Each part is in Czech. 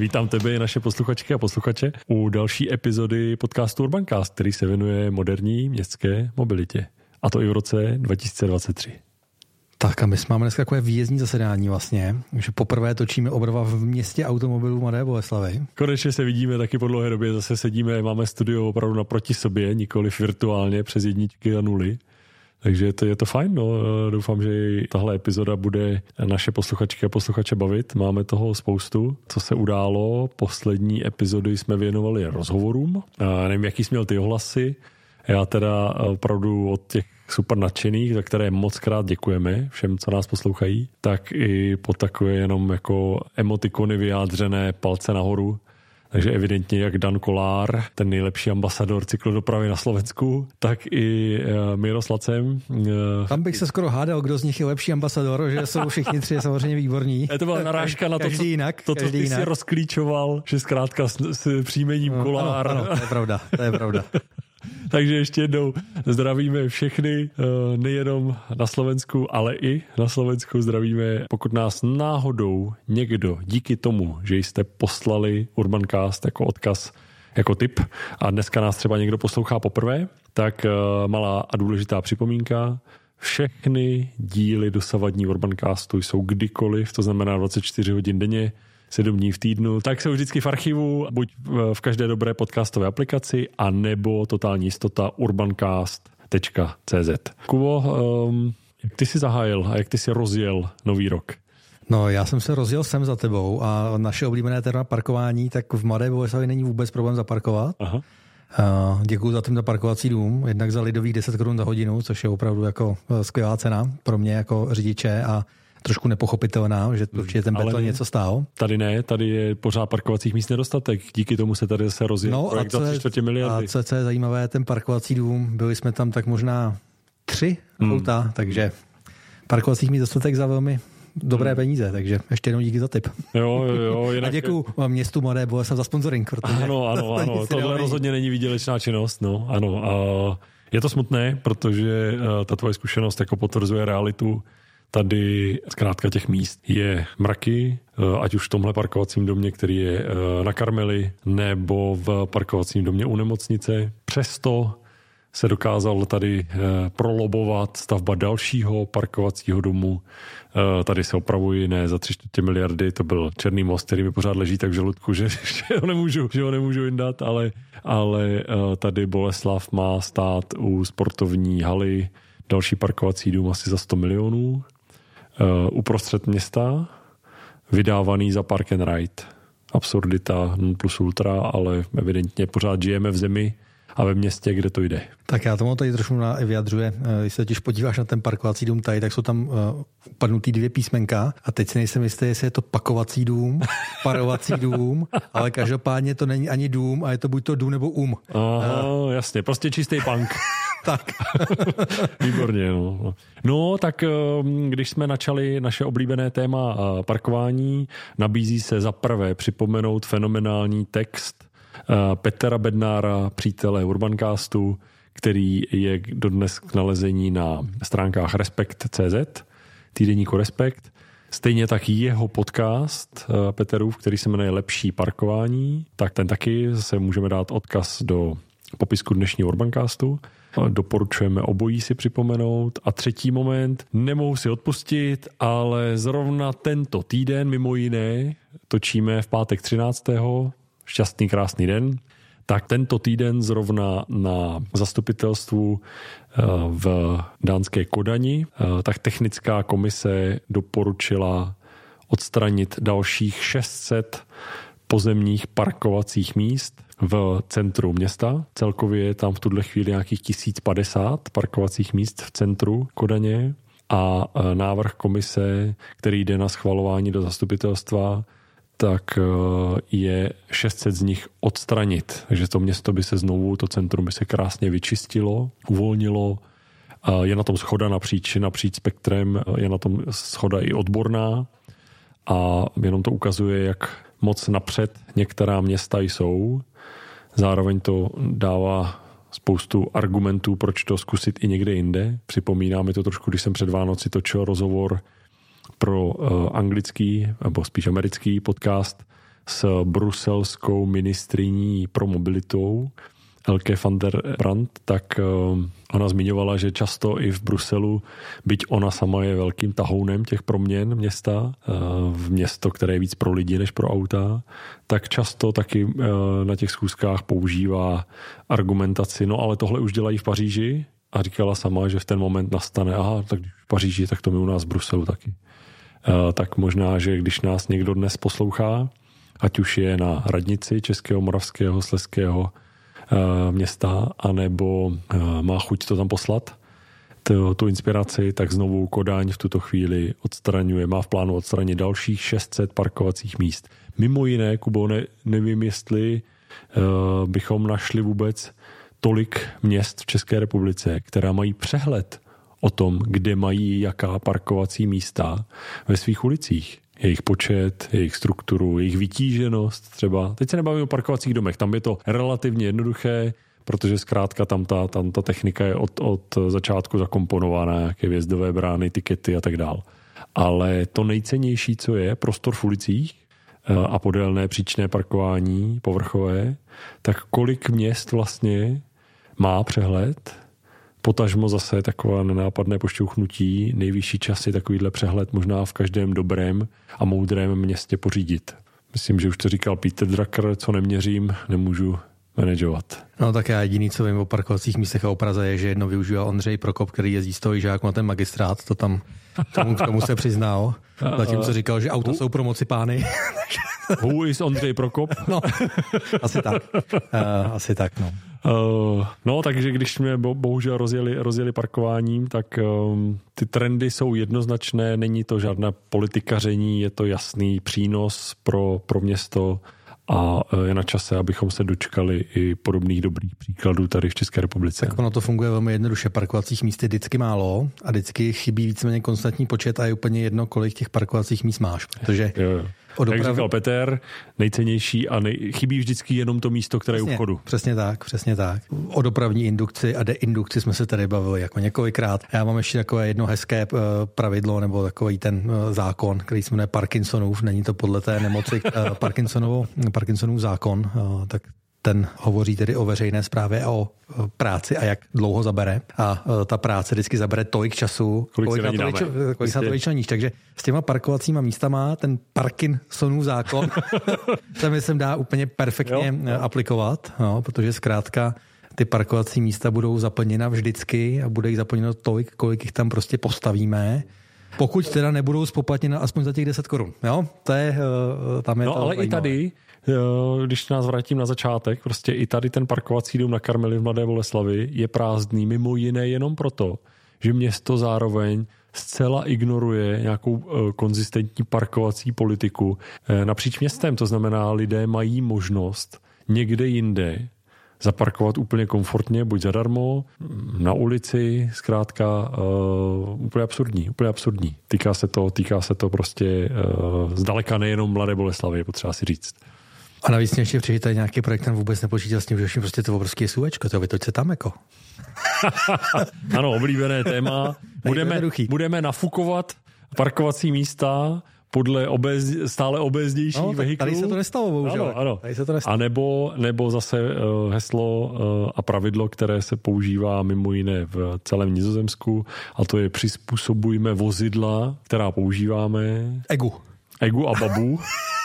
Vítám tebe i naše posluchačky a posluchače u další epizody podcastu Urbancast, který se věnuje moderní městské mobilitě. A to i v roce 2023. Tak a my máme dneska takové výjezdní zasedání vlastně, že poprvé točíme obrva v městě automobilů Mladé Boleslavy. Konečně se vidíme taky po dlouhé době, zase sedíme, máme studio opravdu naproti sobě, nikoli virtuálně přes jedničky a nuly. Takže to, je to fajn, no. Doufám, že tahle epizoda bude naše posluchačky a posluchače bavit. Máme toho spoustu, co se událo. Poslední epizody jsme věnovali rozhovorům. A nevím, jaký jsi měl ty ohlasy. Já teda opravdu od těch super nadšených, za které moc krát děkujeme všem, co nás poslouchají, tak i po takové jenom jako emotikony vyjádřené palce nahoru, takže evidentně jak Dan Kolár, ten nejlepší ambasador cyklodopravy na Slovensku, tak i uh, Miro Slacem. Uh, Tam bych se skoro hádal, kdo z nich je lepší ambasador, že jsou všichni tři samozřejmě výborní. Je to byla narážka na to, každý co, jinak, to, co ty jinak. si rozklíčoval, že zkrátka s, s příjmením no, Kolár. Ano, ano, to je pravda, to je pravda. Takže ještě jednou zdravíme všechny, eh, nejenom na Slovensku, ale i na Slovensku zdravíme. Pokud nás náhodou někdo díky tomu, že jste poslali Urbancast jako odkaz, jako tip a dneska nás třeba někdo poslouchá poprvé, tak eh, malá a důležitá připomínka. Všechny díly dosavadní Urbancastu jsou kdykoliv, to znamená 24 hodin denně, sedm dní v týdnu, tak jsou vždycky v archivu, buď v každé dobré podcastové aplikaci, a nebo totální jistota urbancast.cz. Kubo, um, jak ty jsi zahájil a jak ty jsi rozjel nový rok? No, já jsem se rozjel sem za tebou a naše oblíbené téma parkování, tak v Mladé Boleslavi není vůbec problém zaparkovat. Aha. Děkuji za tento parkovací dům, jednak za lidových 10 korun za hodinu, což je opravdu jako eh, skvělá cena pro mě jako řidiče a trošku nepochopitelná, že určitě ten beton něco stál. Tady ne, tady je pořád parkovacích míst nedostatek, díky tomu se tady zase rozjel no, projekt a co, za miliardy. A co, co je zajímavé, ten parkovací dům, byli jsme tam tak možná tři hmm. auta, takže parkovacích míst dostatek za velmi dobré hmm. peníze, takže ještě jednou díky za tip. Jo, jo, jo. Jinak... A děkuji městu Mladé Bolesław za sponsoring. Protože ano, ano, ano. Tohle rozhodně není výdělečná činnost, no, ano. A je to smutné, protože eh, ta tvoje zkušenost jako potvrzuje realitu Tady zkrátka těch míst je mraky, eh, ať už v tomhle parkovacím domě, který je eh, na Karmeli, nebo v parkovacím domě u nemocnice. Přesto se dokázal tady eh, prolobovat stavba dalšího parkovacího domu. Tady se opravuji, ne za tři čtvrtě miliardy, to byl Černý most, který mi pořád leží tak v žaludku, že, že, ho, nemůžu, že ho nemůžu jindat, ale, ale tady Boleslav má stát u sportovní haly další parkovací dům asi za 100 milionů. Eh, uprostřed města, vydávaný za park and ride. Absurdita non plus ultra, ale evidentně pořád žijeme v zemi, a ve městě, kde to jde. Tak já tomu tady trošku vyjadřuje. Eh, když se totiž podíváš na ten parkovací dům tady, tak jsou tam uh, upadnutý dvě písmenka a teď si nejsem jistý, jestli je to pakovací dům, parovací dům, ale každopádně to není ani dům a je to buď to dům nebo um. Aha, uh, jasně, prostě čistý punk. tak. Výborně, no. No, tak když jsme načali naše oblíbené téma parkování, nabízí se za prvé připomenout fenomenální text Eh, Petra Bednára, přítele Urbancastu, který je dodnes k nalezení na stránkách Respekt.cz, týdeníku Respekt. Stejně tak jeho podcast eh, Peterův, který se jmenuje Lepší parkování, tak ten taky se můžeme dát odkaz do popisku dnešního Urbancastu. Doporučujeme obojí si připomenout. A třetí moment, nemohu si odpustit, ale zrovna tento týden mimo jiné točíme v pátek 13 šťastný, krásný den, tak tento týden zrovna na zastupitelstvu eh, v dánské Kodani, eh, tak technická komise doporučila odstranit dalších 600 pozemních parkovacích míst v centru města. Celkově je tam v tuhle chvíli nějakých 1050 parkovacích míst v centru Kodaně a eh, návrh komise, který jde na schvalování do zastupitelstva, tak eh, je 600 z nich odstranit. Takže to město by se znovu, to centrum by se krásně vyčistilo, uvolnilo. Je na tom schoda napříč, napříč spektrem, je na tom schoda i odborná a jenom to ukazuje, jak moc napřed některá města jsou. Zároveň to dává spoustu argumentů, proč to zkusit i někde jinde. Připomíná mi to trošku, když jsem před Vánoci točil rozhovor pro anglický, nebo spíš americký podcast s bruselskou ministriní pro mobilitou, Elke van der Brandt, tak ona zmiňovala, že často i v Bruselu, byť ona sama je velkým tahounem těch proměn města, v město, které je víc pro lidi než pro auta, tak často taky na těch schůzkách používá argumentaci, no ale tohle už dělají v Paříži, a říkala sama, že v ten moment nastane, aha, tak v Paříži, tak to my u nás v Bruselu taky. E, tak možná, že když nás někdo dnes poslouchá, ať už je na radnici Českého, Moravského, Sleského e, města, anebo e, má chuť to tam poslat, tu inspiraci, tak znovu Kodáň v tuto chvíli odstraňuje, má v plánu odstranit dalších 600 parkovacích míst. Mimo jiné, Kubo, ne, nevím, jestli uh, bychom našli vůbec tolik měst v České republice, která mají přehled o tom, kde mají jaká parkovací místa ve svých ulicích. Jejich počet, jejich strukturu, jejich vytíženost třeba. Teď se nebavím o parkovacích domech, tam je to relativně jednoduché, protože zkrátka tam ta, tam ta technika je od, od začátku zakomponovaná, nějaké vězdové brány, tikety a tak dál. Ale to nejcennější, co je, prostor v ulicích eh, a podélné příčné parkování povrchové, tak kolik měst vlastně má přehled, potažmo zase taková nenápadné pošťouchnutí, nejvyšší časy takovýhle přehled možná v každém dobrém a moudrém městě pořídit. Myslím, že už to říkal Peter Drucker, co neměřím, nemůžu manažovat. No tak já jediný, co vím o parkovacích místech a o Praze je, že jedno využíval Ondřej Prokop, který jezdí z toho žák na ten magistrát, to tam tomu, tomu se přiznal. Zatímco říkal, že auta jsou pro moci pány. Who is Ondřej Prokop? No, asi tak. Uh, asi tak, no. Uh, no, takže když jsme bohužel rozjeli, rozjeli parkováním, tak um, ty trendy jsou jednoznačné, není to žádná politikaření, je to jasný přínos pro, pro město a e, je na čase, abychom se dočkali i podobných dobrých příkladů tady v České republice. Tak ono to funguje velmi jednoduše. Parkovacích míst je vždycky málo a vždycky chybí víceméně konstantní počet a je úplně jedno, kolik těch parkovacích míst máš. Protože jo, jo. O. Jak říkal Peter, nejcennější a nej... chybí vždycky jenom to místo, které přesně, je u vchodu. Přesně tak, přesně tak. O dopravní indukci a deindukci jsme se tady bavili jako několikrát. Já mám ještě takové jedno hezké eh, pravidlo nebo takový ten eh, zákon, který se jmenuje Parkinsonův. Není to podle té nemoci eh, Parkinsonovo, Parkinsonův zákon, tak ten hovoří tedy o veřejné správě a o práci a jak dlouho zabere. A e, ta práce vždycky zabere tolik času, kolik, kolik, na, to vyč, kolik se na to vyčleníš. Takže s těma parkovacíma místama ten Parkinsonův zákon se myslím dá úplně perfektně jo, jo. aplikovat, no, protože zkrátka ty parkovací místa budou zaplněna vždycky a bude jich zaplněno tolik, kolik jich tam prostě postavíme. Pokud teda nebudou spoplatněna aspoň za těch 10 korun. Jo? To je, e, tam je no, ale zajímavé. i tady když nás vrátím na začátek, prostě i tady ten parkovací dům na Karmeli v Mladé Boleslavi je prázdný mimo jiné jenom proto, že město zároveň zcela ignoruje nějakou eh, konzistentní parkovací politiku eh, napříč městem. To znamená, lidé mají možnost někde jinde zaparkovat úplně komfortně, buď zadarmo, na ulici, zkrátka uh, úplně absurdní, úplně absurdní. Týká se to, týká se to prostě uh, zdaleka nejenom Mladé Boleslavy, je potřeba si říct. A navíc mě ještě přijde nějaký projekt, ten vůbec nepočítal s tím, že prostě to obrovské SUVčko, to vytoč se tam jako. ano, oblíbené téma. Budeme, budeme nafukovat parkovací místa podle obez, stále obezdější no, vehiklu. Tady se to nestalo, bohužel. Ano, ano. Tady se to nestalo. A nebo, nebo zase uh, heslo uh, a pravidlo, které se používá mimo jiné v celém Nizozemsku, a to je přizpůsobujme vozidla, která používáme. Egu. Egu a babu.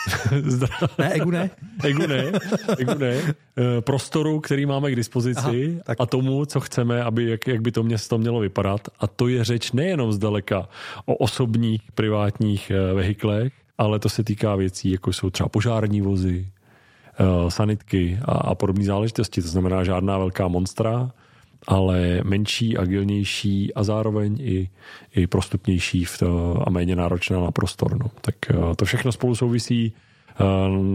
ne, egu ne. egu ne, egu ne. Eh, prostoru, který máme k dispozici Aha, tak. a tomu, co chceme, aby, jak, jak by to město mělo vypadat. A to je řeč nejenom zdaleka o osobních, privátních eh, vehiklech, ale to se týká věcí, jako jsou třeba požární vozy, eh, sanitky a, a podobné záležitosti. To znamená žádná velká monstra, ale menší, agilnější a zároveň i, i prostupnější v to, a méně náročná na prostor. No. Tak eh, to všechno spolu souvisí. Eh,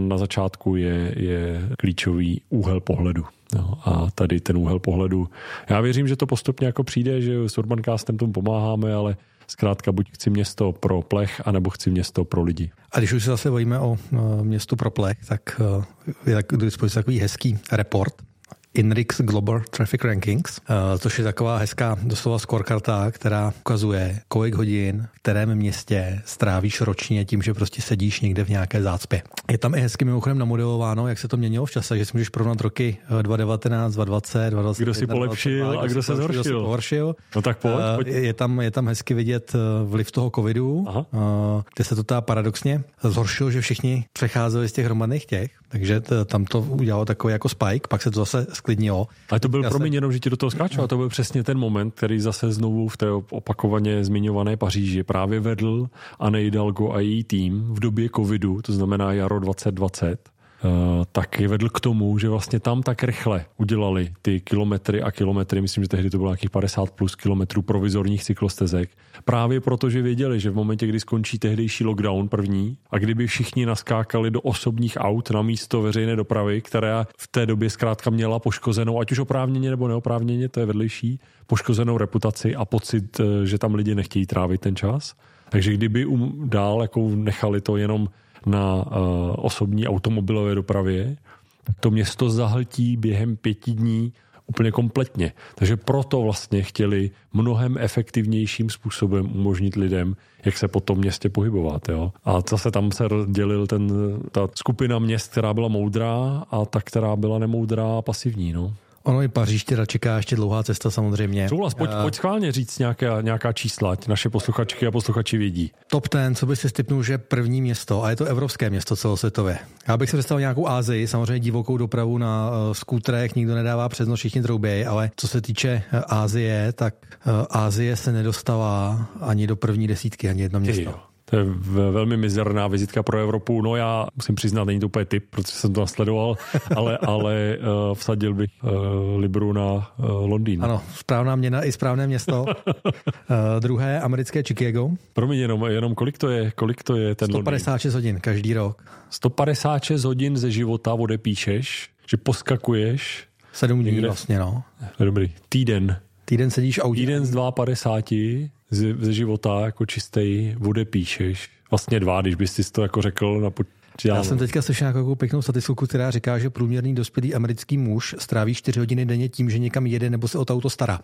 na začátku je, je klíčový úhel pohledu. No, a tady ten úhel pohledu, já věřím, že to postupně jako přijde, že s Urbancastem tomu pomáháme, ale zkrátka buď chci město pro plech, anebo chci město pro lidi. A když už se zase bojíme o městu pro plech, tak je k takový hezký report, INRIX Global Traffic Rankings, uh, což je taková hezká doslova scorekarta, která ukazuje, kolik hodin v kterém městě strávíš ročně tím, že prostě sedíš někde v nějaké zácpě. Je tam i hezky mimochodem namodelováno, jak se to měnilo v čase, že si můžeš porovnat roky 2019, 2020, 2021. Kdo si polepšil 20, a kdo se zhoršil. Kdo pohoršil. No tak pojď, pojď. Je, tam, je tam hezky vidět vliv toho covidu, Aha. kde se to ta paradoxně zhoršilo, že všichni přecházeli z těch hromadných těch, takže to, tam to udělalo takový jako spike, pak se to zase sklidnilo. Ale to byl, promiň, jenom, že ti do toho skáču, a to byl přesně ten moment, který zase znovu v té opakovaně zmiňované Paříži právě vedl Anne Hidalgo a její tým v době covidu, to znamená jaro 2020, Eh, tak je vedl k tomu, že vlastně tam tak rychle udělali ty kilometry a kilometry, myslím, že tehdy to bylo nějakých 50 plus kilometrů provizorních cyklostezek, právě proto, že věděli, že v momentě, kdy skončí tehdejší lockdown první a kdyby všichni naskákali do osobních aut na místo veřejné dopravy, která v té době zkrátka měla poškozenou, ať už oprávněně nebo neoprávněně, to je vedlejší, poškozenou reputaci a pocit, eh, že tam lidi nechtějí trávit ten čas. Takže kdyby um, dál jako nechali to jenom na uh, osobní automobilové dopravě, to město zahltí během pěti dní úplně kompletně. Takže proto vlastně chtěli mnohem efektivnějším způsobem umožnit lidem, jak se po tom městě pohybovat. Jo? A zase tam se dělil ten, ta skupina měst, která byla moudrá a ta, která byla nemoudrá a pasivní. No. Ono i Paříž teda čeká ještě dlouhá cesta samozřejmě. Souhlas, pojď, uh, pojď schválně říct nějaká, nějaká čísla, ať naše posluchačky a posluchači vědí. Top ten, co by si stipnul, že první město, a je to evropské město celosvětové. Já bych si představil nějakou Ázii, samozřejmě divokou dopravu na uh, skútrech, nikdo nedává přednost, všichni troubějí, ale co se týče uh, Ázie, tak uh, Ázie se nedostala ani do první desítky, ani jedno město. Jo. To je velmi mizerná vizitka pro Evropu. No já musím přiznat, není to úplně typ, protože jsem to nasledoval, ale, ale uh, vsadil bych uh, Libru na uh, Londýn. Ano, správná měna i správné město. uh, druhé americké Chicago. Promiň, jenom, jenom kolik to je, kolik to je ten 156 Londýn? hodin každý rok. 156 hodin ze života odepíšeš, že poskakuješ. Sedm dní vlastně, no. Dobrý. Týden. Týden sedíš autě. Týden z 52 ze, ze života jako čistý píšeš. Vlastně dva, když bys si to jako řekl na po... Já jsem teďka slyšel nějakou pěknou statistiku, která říká, že průměrný dospělý americký muž stráví 4 hodiny denně tím, že někam jede nebo se o to auto stará.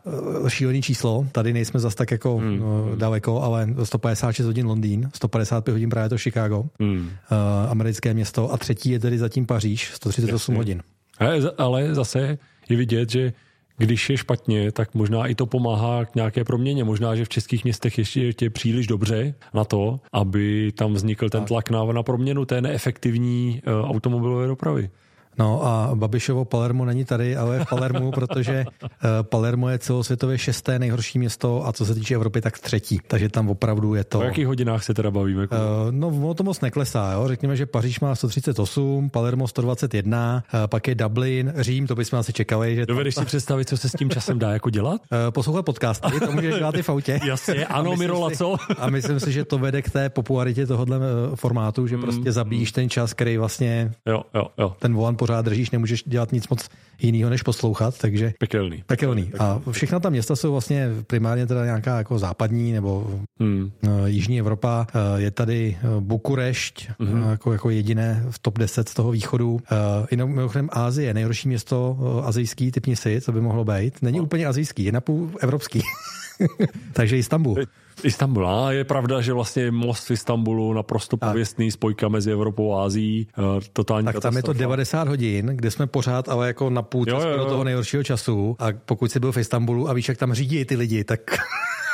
E, šílený číslo, tady nejsme zas tak jako hmm. No, daleko, ale 156 hodin Londýn, 155 hodin právě to Chicago, hmm. uh, americké město a třetí je tedy zatím Paříž, 138 Jasně. hodin. Ale, ale zase je vidět, že když je špatně, tak možná i to pomáhá k nějaké proměně. Možná, že v českých městech ještě je příliš dobře na to, aby tam vznikl ten tlak na, na proměnu té neefektivní uh, automobilové dopravy. No a Babišovo Palermo není tady, ale je v Palermu, protože uh, Palermo je celosvětově šesté nejhorší město a co se týče Evropy, tak třetí. Takže tam opravdu je to. O jakých hodinách se teda bavíme? Uh, no, ono to moc neklesá. Jo? Řekněme, že Paříž má 138, Palermo 121, uh, pak je Dublin, Řím, to bychom asi čekali. Že Dovedeš si představit, co se s tím časem dá jako dělat? Uh, poslouchat podcasty, to můžeš dělat i v autě. Jasně, ano, Mirola, co? a myslím si, že to vede k té popularitě tohohle formátu, že mm, prostě zabíjíš ten čas, který vlastně jo, jo, jo. ten volan pořád držíš, nemůžeš dělat nic moc jiného, než poslouchat, takže... Pekelný. Pekelný. A všechna ta města jsou vlastně primárně teda nějaká jako západní nebo hmm. Eh, jižní Evropa. Eh, je tady eh, Bukurešť hmm. jako, jako jediné v top 10 z toho východu. Jenom mimochodem Ázie, nejhorší město azijský, typni si, co by mohlo být. Není no. úplně azijský, je napůl evropský. takže Istanbul. Istanbul. A je pravda, že vlastně most v Istanbulu naprosto pověstný, spojka mezi Evropou a Ázií, eh, totální Tak tam je to 90 hodin, kde jsme pořád ale jako na půl jo, jo, jo. do toho nejhoršího času a pokud jsi byl v Istanbulu a víš, jak tam řídí ty lidi, tak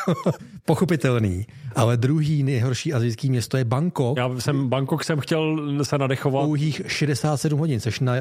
pochopitelný. Ale druhý nejhorší azijský město je Bangkok. Já jsem Bangkok jsem chtěl se nadechovat. Pouhých 67 hodin, což na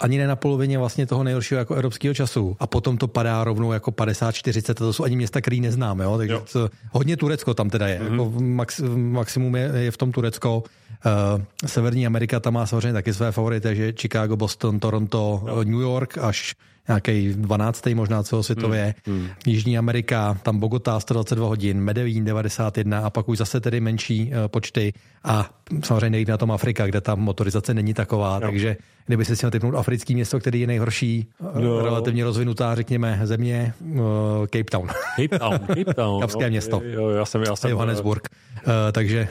ani ne na polovině vlastně toho nejhoršího jako evropského času. A potom to padá rovnou jako 50-40, to jsou ani města, který neznáme, jo? takže jo. To, hodně Turecko tam teda je, mm-hmm. jako max, maximum je, je v tom Turecko. Uh, Severní Amerika tam má samozřejmě taky své favority, takže Chicago, Boston, Toronto, jo. New York až nějaký 12. možná celosvětově. Hmm, hmm. Jižní Amerika, tam Bogotá 122 hodin, Medellín 91 a pak už zase tedy menší uh, počty a samozřejmě nejde na tom Afrika, kde ta motorizace není taková, jo. takže kdyby si chtěl typnout africký město, který je nejhorší, no. relativně rozvinutá, řekněme, země, uh, Cape Town. Cape Town, Cape Town. Kapské no, město. Jo, já jsem, já jsem, Johannesburg. Uh, takže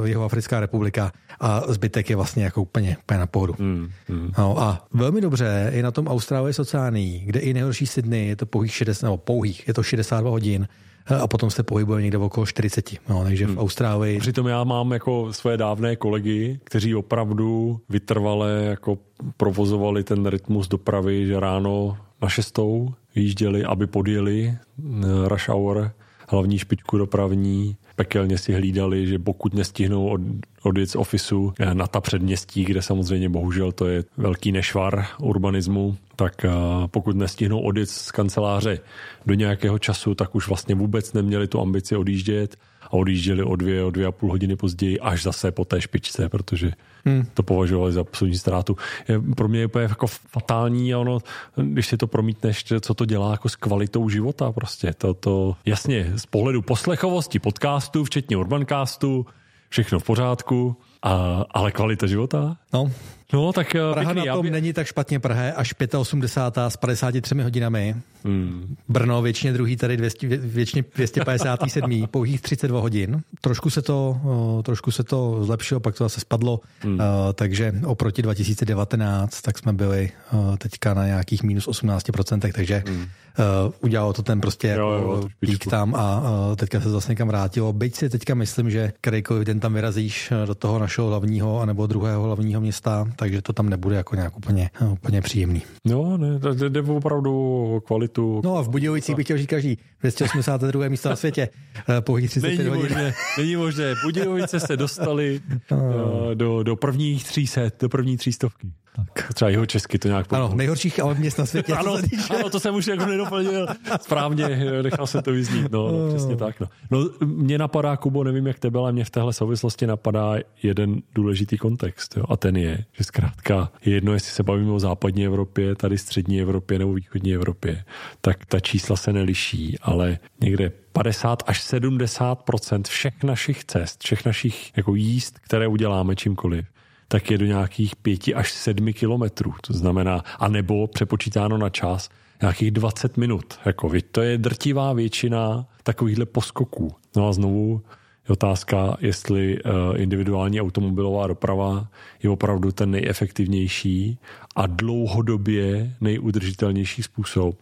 uh, jeho Africká republika a zbytek je vlastně jako úplně, úplně na pohodu. Mm, mm. No, a velmi dobře je na tom Austrálie sociální Británii, kde i nejhorší Sydney je to pouhých 60, nebo pouhých, je to 62 hodin a potom se pohybuje někde okolo 40. No, takže v hmm. Austrálii. Přitom já mám jako své dávné kolegy, kteří opravdu vytrvale jako provozovali ten rytmus dopravy, že ráno na šestou vyjížděli, aby podjeli eh, rush hour, hlavní špičku dopravní, pekelně si hlídali, že pokud nestihnou od, odjet z ofisu eh, na ta předměstí, kde samozřejmě bohužel to je velký nešvar urbanismu, tak eh, pokud nestihnou odjet z kanceláře do nějakého času, tak už vlastně vůbec neměli tu ambici odjíždět a odjížděli o dvě, o dvě a půl hodiny později až zase po té špičce, protože hmm. to považovali za absolutní ztrátu. Je, pro mě je úplně jako fatální a ono, když si to promítneš, co to dělá jako s kvalitou života prostě. To, to jasně, z pohledu poslechovosti podcastu, včetně Urbancastu, všechno v pořádku, a, ale kvalita života? No, No, tak eh, Praha pěkný, na tom by... není tak špatně Praha, až 85. s 53 hodinami. Hmm. Brno většině druhý, tady 200, většině 257. pouhých 32 hodin. Trošku se to, trošku se to zlepšilo, pak to zase spadlo, hmm. takže oproti 2019, tak jsme byli teďka na nějakých minus 18%, takže hmm. Udělalo to ten prostě jo, jo, pík tam a teďka se zase někam vrátilo. Byť si teďka myslím, že kterýkoliv den tam vyrazíš do toho našeho hlavního anebo druhého hlavního města, takže to tam nebude jako nějak úplně, úplně příjemný. No, ne, jde opravdu o kvalitu. No a v Budějovicích bych chtěl říct každý 282. místo na světě, eh, pouhých 35 není hodin. Možné, není možné. Budějovice se dostali no. Eh, do, do prvních tří set, do první třístovky. Tak. Třeba jeho česky to nějak pokud. Ano, nejhorších ale měst na světě. ano, ano, to jsem už jako nedoplnil. Správně, nechal se to vyznít. No, no, přesně tak. No. no, mě napadá, Kubo, nevím jak tebe, ale mě v téhle souvislosti napadá jeden důležitý kontext. Jo, a ten je, že zkrátka je jedno, jestli se bavíme o západní Evropě, tady střední Evropě nebo východní Evropě, tak ta čísla se neliší, ale někde 50 až 70% všech našich cest, všech našich jako jíst, které uděláme čímkoliv, tak je do nějakých pěti až sedmi kilometrů. To znamená, a nebo přepočítáno na čas, nějakých 20 minut. Jako, to je drtivá většina takovýchhle poskoků. No a znovu je otázka, jestli eh, individuální automobilová doprava je opravdu ten nejefektivnější a dlouhodobě nejudržitelnější způsob,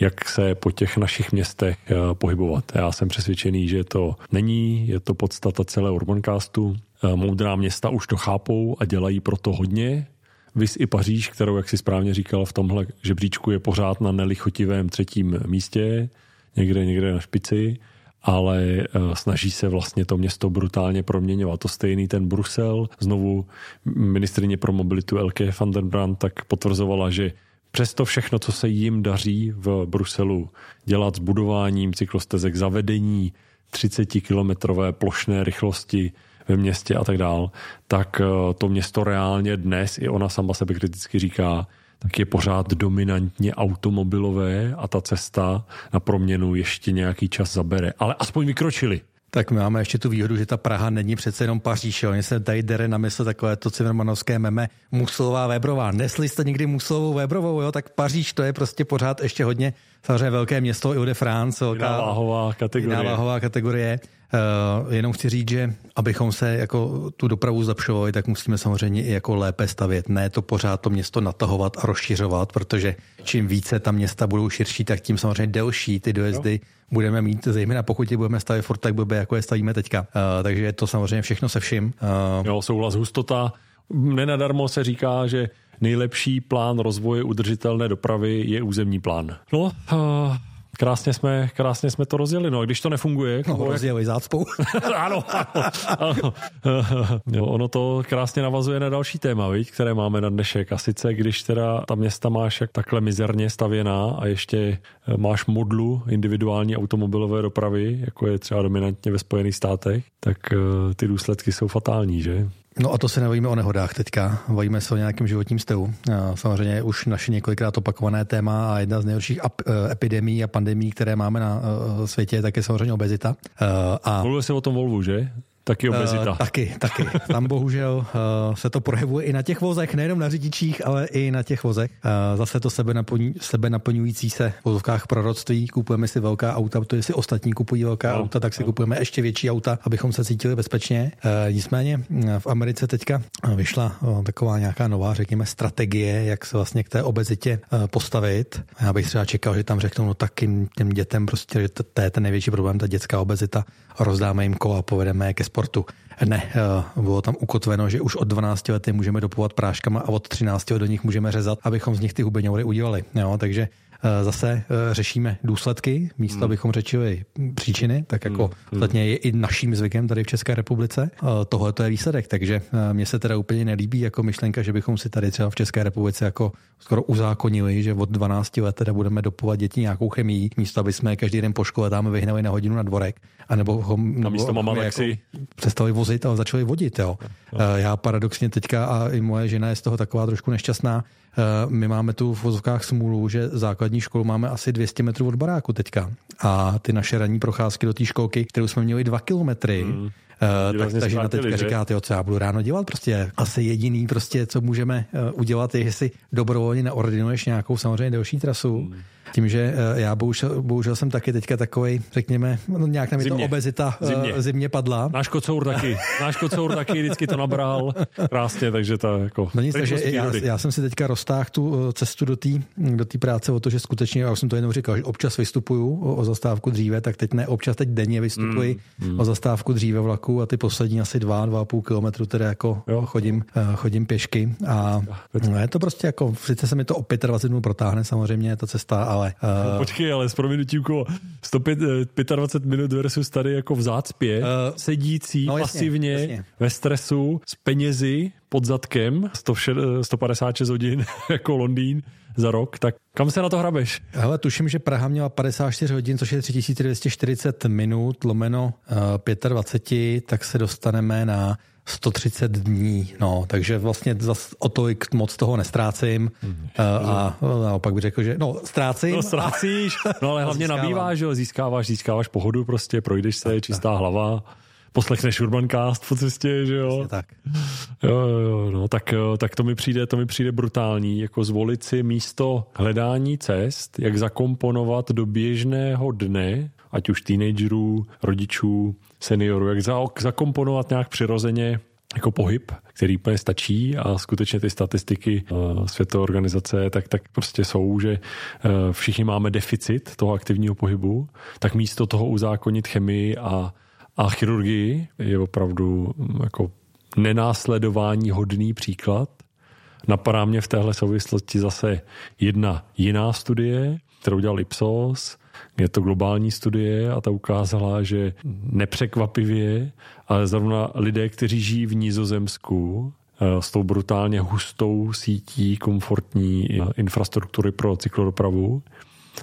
jak se po těch našich městech eh, pohybovat. Já jsem přesvědčený, že to není, je to podstata celé Urbancastu. Eh, moudrá města už to chápou a dělají proto hodně. Vys i Paříž, kterou, jak si správně říkal, v tomhle žebříčku je pořád na nelichotivém třetím místě, někde, někde na špici, ale eh, snaží se vlastně to město brutálně proměňovat. To stejný ten Brusel, znovu ministrině pro mobilitu Elke van der Brandt tak potvrzovala, že Přesto všechno, co se jim daří v Bruselu dělat s budováním cyklostezek, zavedení 30-kilometrové plošné rychlosti ve městě a tak dál, tak eh, to město reálně dnes, i ona sama sebe kriticky říká, tak je pořád dominantně automobilové a ta cesta na proměnu ještě nějaký čas zabere. Ale aspoň vykročili. Tak my máme ještě tu výhodu, že ta Praha není přece jenom Paříž. Oni se tady dere na mysl takové to cimermanovské meme Muslová Vébrová. Nesli jste někdy Muslovou Vébrovou, jo? tak Paříž to je prostě pořád ještě hodně samozřejmě velké město Ile de France. Velká, váhová kategorie. váhová kategorie. Uh, jenom chci říct, že abychom se jako tu dopravu zlepšovali, tak musíme samozřejmě i jako lépe stavět. Ne to pořád to město natahovat a rozšiřovat, protože čím více ta města budou širší, tak tím samozřejmě delší ty dojezdy jo. budeme mít, zejména pokud je budeme stavět furt tak blbě, jako je stavíme teďka. Uh, takže je to samozřejmě všechno se vším. Uh, jo, souhlas, hustota. Nenadarmo se říká, že nejlepší plán rozvoje udržitelné dopravy je územní plán. No, uh Krásně jsme, krásně jsme to rozjeli, no a když to nefunguje... No, rozjeli zácpou. ano, ano, ano. jo, ono to krásně navazuje na další téma, viď, které máme na dnešek. A sice, když teda ta města máš jak takhle mizerně stavěná a ještě eh, máš modlu individuální automobilové dopravy, jako je třeba dominantně ve Spojených státech, tak uh, ty důsledky jsou fatální, že? No a to se nebavíme o nehodách teďka, bavíme se o nějakém životním stylu. Samozřejmě už naše několikrát opakované téma a jedna z nejhorších e, epidemí a pandemí, které máme na e, světě, tak je samozřejmě obezita. A... Mluvil jsi o tom Volvu, že? Taky obezita. Uh, taky, taky. Tam bohužel uh, se to projevuje i na těch vozech, nejenom na řidičích, ale i na těch vozech. Uh, zase to sebe, naplňu, sebe naplňující se v vozovkách proroctví. Kupujeme si velká auta, protože si ostatní kupují velká no, auta, tak si no. kupujeme ještě větší auta, abychom se cítili bezpečně. Uh, nicméně v Americe teďka vyšla uh, taková nějaká nová, řekněme, strategie, jak se vlastně k té obezitě uh, postavit. Já bych třeba čekal, že tam řeknou, no tak těm dětem prostě, že to, to je ten největší problém, ta dětská obezita, rozdáme jim kola a povedeme je ke sportu. Ne, eh, bylo tam ukotveno, že už od 12 let můžeme dopovat práškama a od 13 do nich můžeme řezat, abychom z nich ty hubeňoury udělali. Jo, takže zase eh, řešíme důsledky, místo hmm. abychom řečili příčiny, tak jako hmm. vlastně je i naším zvykem tady v České republice. Eh, tohle to je výsledek, takže mně se teda úplně nelíbí jako myšlenka, že bychom si tady třeba v České republice jako skoro uzákonili, že od 12 let teda budeme dopovat děti nějakou chemií, místo aby jsme každý den po škole tam vyhnali na hodinu na dvorek, anebo ho na místo mama jako přestali vozit a začali vodit. Jo. No. Já paradoxně teďka a i moje žena je z toho taková trošku nešťastná, Eh, my máme tu v vozovkách smůlu, že základní školu máme asi 200 metrů od baráku teďka. A ty naše ranní procházky do té školky, kterou jsme měli dva kilometry, hmm. Uh, tak ta žena teďka říká, tyjo, co já budu ráno dělat, prostě asi jediný, prostě, co můžeme uh, udělat, je, že si dobrovolně neordinuješ nějakou samozřejmě delší trasu. Hmm tím, že eh, já bohužel, bohužel jsem taky teďka takový, řekněme, no nějak na mě to obezita eh, zimně. zimně padla. Náš kocour taky. Náš kocour taky vždycky to nabral krásně, takže to jako... No nic, takže já, já, jsem si teďka roztáhl tu eh, cestu do té do práce o to, že skutečně, já už jsem to jenom říkal, že občas vystupuju o, o zastávku dříve, tak teď ne, občas teď denně vystupuji mm, mm. o zastávku dříve vlaku a ty poslední asi dva, dva a půl kilometru teda jako jo. chodím, chodím pěšky a no, je to prostě jako, sice se mi to o 25 dnů protáhne samozřejmě ta cesta, ale ale... Uh... Počkej, ale s proměnutím 105, 25 minut versus tady jako v zácpě, uh, sedící no, jasně, pasivně jasně. ve stresu s penězi pod zadkem, 100, 156 hodin jako Londýn za rok, tak kam se na to hrabeš? Hele, tuším, že Praha měla 54 hodin, což je 3240 minut, lomeno uh, 25, tak se dostaneme na 130 dní, no, takže vlastně zas o tolik moc toho nestrácím mm. a, a naopak bych řekl, že no, ztrácím. No, ztrácíš, no ale hlavně nabýváš, že získáváš, získáváš pohodu prostě, projdeš se, tak, čistá tak. hlava, poslechneš Urbancast po cestě, že jo? tak. Jo, jo, no, tak, tak to mi přijde, to mi přijde brutální, jako zvolit si místo hledání cest, jak zakomponovat do běžného dne, ať už teenagerů, rodičů, seniorů, jak za, zakomponovat nějak přirozeně jako pohyb, který úplně stačí. A skutečně ty statistiky uh, Světové organizace tak, tak prostě jsou, že uh, všichni máme deficit toho aktivního pohybu, tak místo toho uzákonit chemii a, a chirurgii je opravdu mm, jako nenásledování hodný příklad. Napadá mě v téhle souvislosti zase jedna jiná studie, kterou dělal Ipsos, je to globální studie a ta ukázala, že nepřekvapivě, ale zrovna lidé, kteří žijí v Nizozemsku, eh, s tou brutálně hustou sítí komfortní infrastruktury pro cyklodopravu,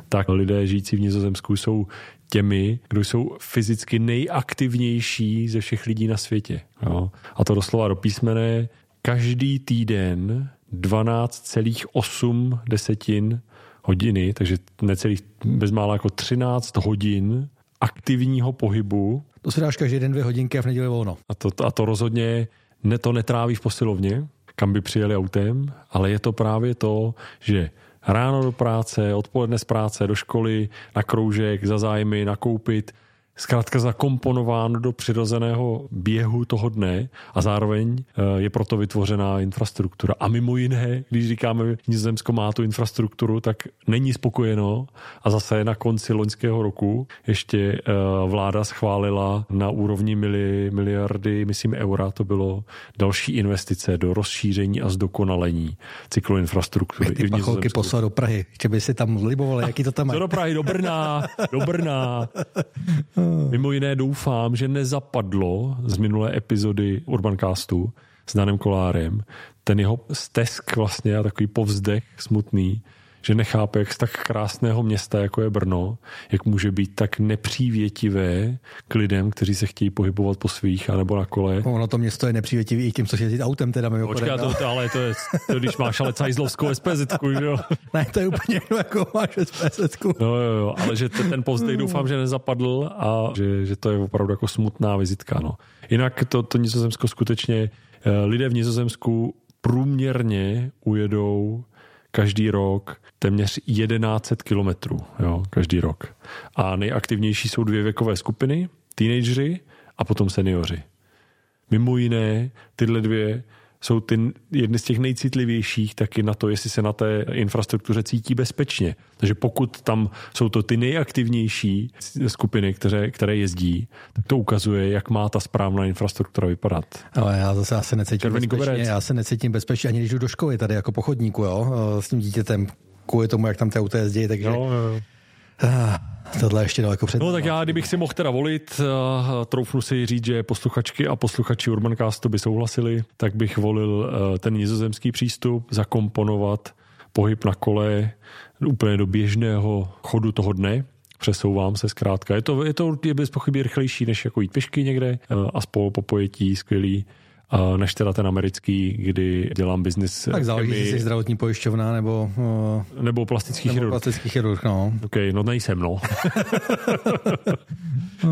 tak lidé žijící v Nizozemsku jsou těmi, kdo jsou fyzicky nejaktivnější ze všech lidí na světě. Jo. A to doslova do písmene každý týden 12,8 desetin hodiny, takže necelých bezmála jako 13 hodin aktivního pohybu. To si dáš každý den dvě hodinky a v neděli volno. A to, a to rozhodně ne, to netráví v posilovně, kam by přijeli autem, ale je to právě to, že ráno do práce, odpoledne z práce, do školy, na kroužek, za zájmy, nakoupit, zkrátka zakomponováno do přirozeného běhu toho dne a zároveň eh, je proto vytvořená infrastruktura. A mimo jiné, když říkáme, že Nizozemsko má tu infrastrukturu, tak není spokojeno a zase na konci loňského roku ještě eh, vláda schválila na úrovni mili, miliardy, myslím eura, to bylo další investice do rozšíření a zdokonalení cykloinfrastruktury. Ty pacholky poslal do Prahy, že by si tam libovali, jaký to tam má. do Prahy, do Brna, do Brna. Mimo jiné doufám, že nezapadlo z minulé epizody Urbancastu s Danem Kolárem ten jeho stesk vlastně a takový povzdech smutný, že nechápe, jak z tak krásného města, jako je Brno, jak může být tak nepřívětivé k lidem, kteří se chtějí pohybovat po svých anebo na kole. Ono to město je nepřívětivé i tím, co jezdit autem teda Počká, to, to, ale to je, to, když máš ale cajzlovskou SPZ, jo. ne, to je úplně jako máš SPZ. No, jo, jo, ale že ten povzdech doufám, že nezapadl a že, že to je opravdu jako smutná vizitka. No. Jinak to, to Nizozemsko skutečně, eh, lidé v Nizozemsku průměrně ujedou každý rok téměř 1100 kilometrů, jo, každý rok. A nejaktivnější jsou dvě věkové skupiny, teenagery a potom seniori. Mimo jiné, tyhle dvě jsou ty jedny z těch nejcitlivějších taky na to, jestli se na té infrastruktuře cítí bezpečně. Takže pokud tam jsou to ty nejaktivnější skupiny, které, které jezdí, tak to ukazuje, jak má ta správná infrastruktura vypadat. Ale já zase já se necítím Červený bezpečně. Koberec. Já se necítím bezpečně, ani když jdu do školy tady jako pochodníku, jo, s tím dítětem, kvůli tomu, jak tam ty auta jezdí, takže... Jo, jo. Ah, tohle ještě daleko před. No tak já, kdybych si mohl teda volit, uh, troufnu si říct, že posluchačky a posluchači Urbancastu by souhlasili, tak bych volil uh, ten nizozemský přístup, zakomponovat pohyb na kole úplně do běžného chodu toho dne, přesouvám se zkrátka. Je to, je to je bez pochyby rychlejší, než jako jít pěšky někde a spolu po pojetí skvělý než teda ten americký, kdy dělám biznis. Tak záleží, jestli jsi zdravotní pojišťovna nebo... Uh, nebo plastický nebo chirurg. plastický chirurg, no. OK, no nejsem, no.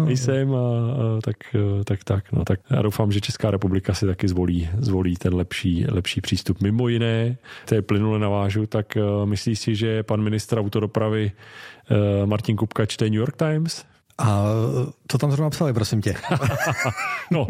nejsem, a, a, tak, tak, tak, no. Tak já doufám, že Česká republika si taky zvolí, zvolí ten lepší, lepší přístup. Mimo jiné, to je plynule navážu, tak uh, myslíš si, že pan ministr autodopravy uh, Martin Kupka čte New York Times? A co tam zrovna psali, prosím tě? no,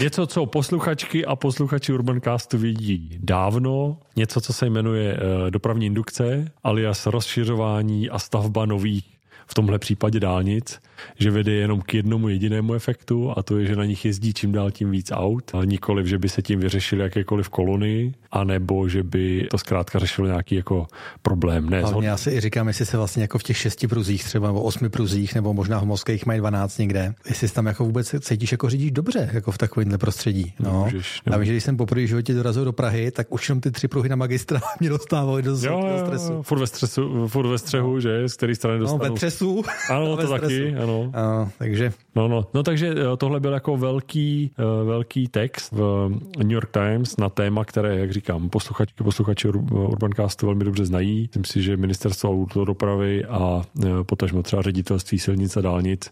něco, co posluchačky a posluchači Urbancastu vidí dávno, něco, co se jmenuje eh, dopravní indukce, alias rozšiřování a stavba nových v tomhle případě dálnic, že vede jenom k jednomu jedinému efektu a to je, že na nich jezdí čím dál tím víc aut, a nikoliv, že by se tím vyřešili jakékoliv kolony, anebo že by to zkrátka řešilo nějaký jako problém. Ne, Ale já si i říkám, jestli se vlastně jako v těch šesti pruzích třeba, nebo osmi pruzích, nebo možná v Moskvě mají 12 někde, jestli tam jako vůbec cítíš jako řidíš dobře, jako v takovémhle prostředí. No. Nemůžeš, nemůžeš. A že když jsem poprvé v životě dorazil do Prahy, tak už jenom ty tři pruhy na magistra mě dostávaly do, jo, do stresu. Furt ve, stresu, furt ve střehu, že? Z který strany dostanu. No, ve třesu. Ano, to taky, ano. A, takže... No, no. no, takže eh, tohle byl jako velký, eh, velký text v New York Times na téma, které, jak říkám, posluchačky, posluchači Urbancastu velmi dobře znají. Myslím si, že ministerstvo dopravy a eh, potažmo třeba ředitelství silnic a dálnic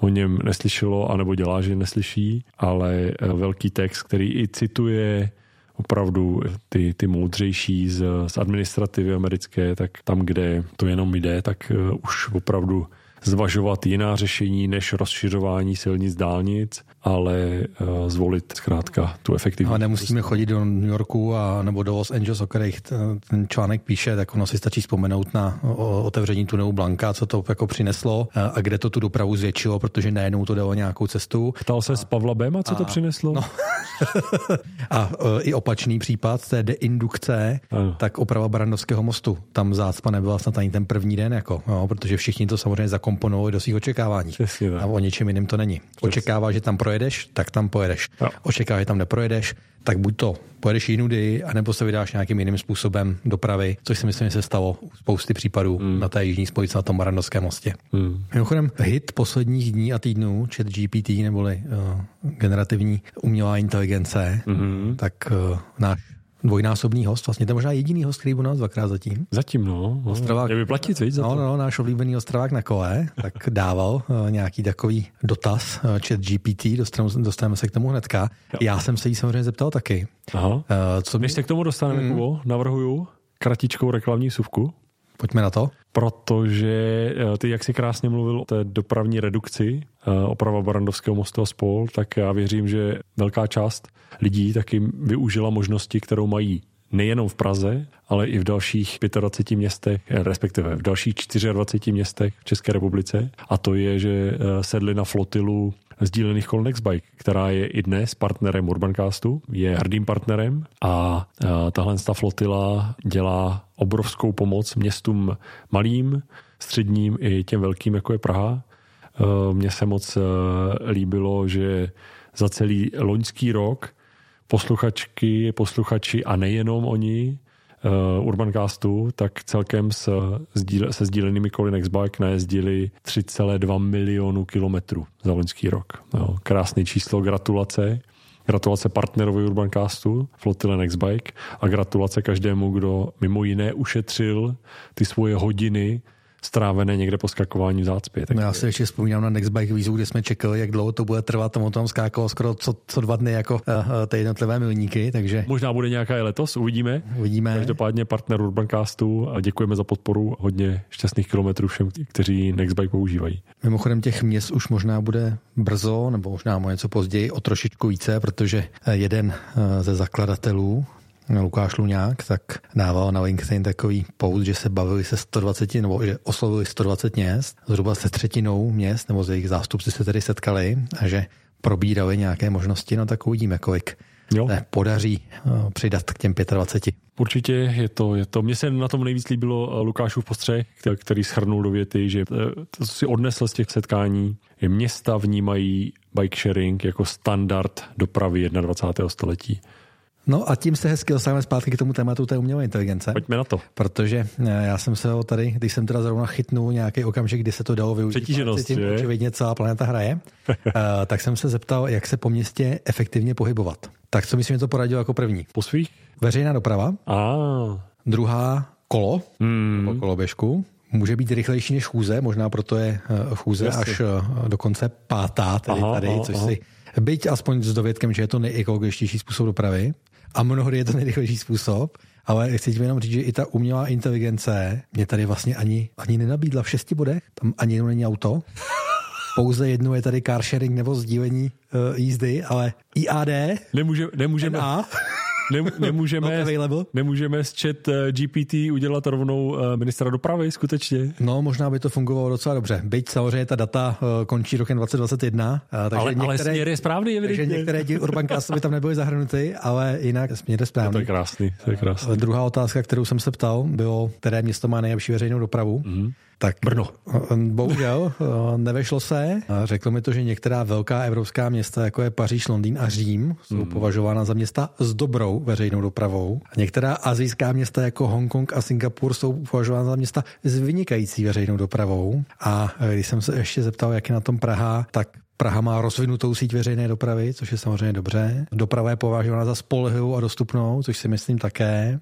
o něm neslyšelo, anebo dělá, že neslyší, ale velký text, který i cituje opravdu ty, ty moudřejší z, z administrativy americké, tak tam, kde to jenom jde, tak uh, už opravdu zvažovat jiná řešení než rozšiřování silnic dálnic, ale uh, zvolit zkrátka tu efektivní. A nemusíme chodit do New Yorku a, nebo do Los Angeles, o kterých ten článek píše, tak ono si stačí vzpomenout na otevření tunelu Blanka, co to jako přineslo a kde to tu dopravu zvětšilo, protože najednou to dalo nějakou cestu. Ptal se z Pavla Bema, co a, to přineslo? No. a uh, i opačný případ té deindukce, ano. tak oprava Barandovského mostu. Tam zácpa nebyla snad ani ten první den, jako, jo, protože všichni to samozřejmě zakomponovali do svých očekávání. Přesně, a o ničem jiném to není. Očekává, že tam projedeš, tak tam pojedeš. Očekává, že tam neprojedeš, tak buď to pojedeš jinudy, anebo se vydáš nějakým jiným způsobem dopravy, což si myslím, že se stalo u spousty případů mm. na té jižní spojici na tom Marandovském mostě. Mm. Mimochodem, hit posledních dní a týdnů, chat GPT, neboli uh, generativní umělá inteligence, mm-hmm. tak uh, náš dvojnásobný host, vlastně to je možná jediný host, který byl nás dvakrát zatím. Zatím, no. no. Ostravák, je vyplatit, víc za no, to. No, náš oblíbený Ostravák na kole, tak dával uh, nějaký takový dotaz, uh, chat GPT, dostaneme, dostaneme se k tomu hnedka. Jo. Já jsem se jí samozřejmě zeptal taky. Aha. Uh, co Než se k tomu dostaneme, mm. Kubo, navrhuju kratičkou reklamní suvku. Pojďme na to. Protože eh, ty, jak si krásně mluvil o té dopravní redukci, eh, oprava Barandovského mostu a spol, tak já věřím, že velká část lidí taky využila možnosti, kterou mají nejenom v Praze, ale i v dalších 25 městech, eh, respektive v dalších 24 městech v České republice. A to je, že sedli na flotilu sdílených kol Nextbike, která je i dnes partnerem Urbancastu, je hrdým partnerem a tahle ta flotila dělá obrovskou pomoc městům malým, středním i těm velkým, jako je Praha. Mně se moc líbilo, že za celý loňský rok posluchačky, posluchači a nejenom oni Urbancastu, tak celkem s, se sdílenými koly Nextbike najezdili 3,2 milionu kilometrů za loňský rok. Jo, krásný číslo, gratulace. Gratulace partnerovi Urbancastu, Flotile Nextbike a gratulace každému, kdo mimo jiné ušetřil ty svoje hodiny strávené někde po skakování v zácpě. Tak... No já si ještě vzpomínám na Nextbike výzvu, kde jsme čekali, jak dlouho to bude trvat, tomu tam skákalo skoro co, co dva dny jako uh, ty jednotlivé milníky, takže... Možná bude nějaká i letos, uvidíme. Uvidíme. Každopádně partner Urbancastu a děkujeme za podporu, hodně šťastných kilometrů všem, kteří Nextbike používají. Mimochodem těch měst už možná bude brzo, nebo možná něco později, o trošičku více, protože jeden ze zakladatelů Lukáš Luňák, tak dával na LinkedIn takový post, že se bavili se 120, nebo že oslovili 120 měst, zhruba se třetinou měst, nebo z jejich zástupci se tedy setkali a že probírali nějaké možnosti, no tak uvidíme, kolik jo. Ne, podaří uh, přidat k těm 25. Určitě je to, je to. Mně se na tom nejvíc líbilo eh, Lukášův postřeh, který schrnul do věty, že eh, to, co si odnesl z těch setkání, je města vnímají bike sharing jako standard dopravy 21. století. No a tím se hezky dostáváme zpátky k tomu tématu té umělé inteligence. Pojďme na to. Protože eh, já jsem se ho tady, když jsem teda zrovna chytnul nějaký okamžik, kdy se to dalo využít, tím očividně celá planeta hraje, eh, tak jsem se zeptal, jak se po městě efektivně pohybovat. Tak co myslím, že to poradil jako první? Po svých? Veřejná doprava. A. Druhá kolo, hmm. nebo koloběžku. Může být rychlejší než chůze, možná proto je eh, chůze Jasně. až dokonce pátá, tedy aha, tady, aha, což aha. si Byť aspoň s dovědkem, že je to nejekologičtější způsob dopravy a mnohdy je to nejrychlejší způsob, ale chci ti jenom říct, že i ta umělá inteligence mě tady vlastně ani, ani nenabídla v šesti bodech, tam ani jednou není auto, pouze jednu je tady car sharing nebo sdílení uh, jízdy, ale IAD, Nemůže, nemůžeme, NA, ne, nemůžeme, nemůžeme z chat eh, GPT udělat rovnou eh, ministra dopravy, skutečně. No, možná by to fungovalo docela dobře. Byť samozřejmě ta data eh, končí rokem 2021. Takže ale, některé, ale směr je správný, evidentně. Takže některé Urbancasty by tam nebyly zahrnuty, ale jinak směr je správný. To je krásný, to je krásný. Druhá otázka, kterou jsem se ptal, bylo, které město má nejlepší veřejnou dopravu. Mm-hmm. Tak Brno. Bohužel nevešlo se. Řeklo mi to, že některá velká evropská města, jako je Paříž, Londýn a Řím, jsou mm. považována za města s dobrou veřejnou dopravou. A některá azijská města, jako Hongkong a Singapur, jsou považována za města s vynikající veřejnou dopravou. A když jsem se ještě zeptal, jak je na tom Praha, tak Praha má rozvinutou síť veřejné dopravy, což je samozřejmě dobře. Doprava je považována za spolehlivou a dostupnou, což si myslím také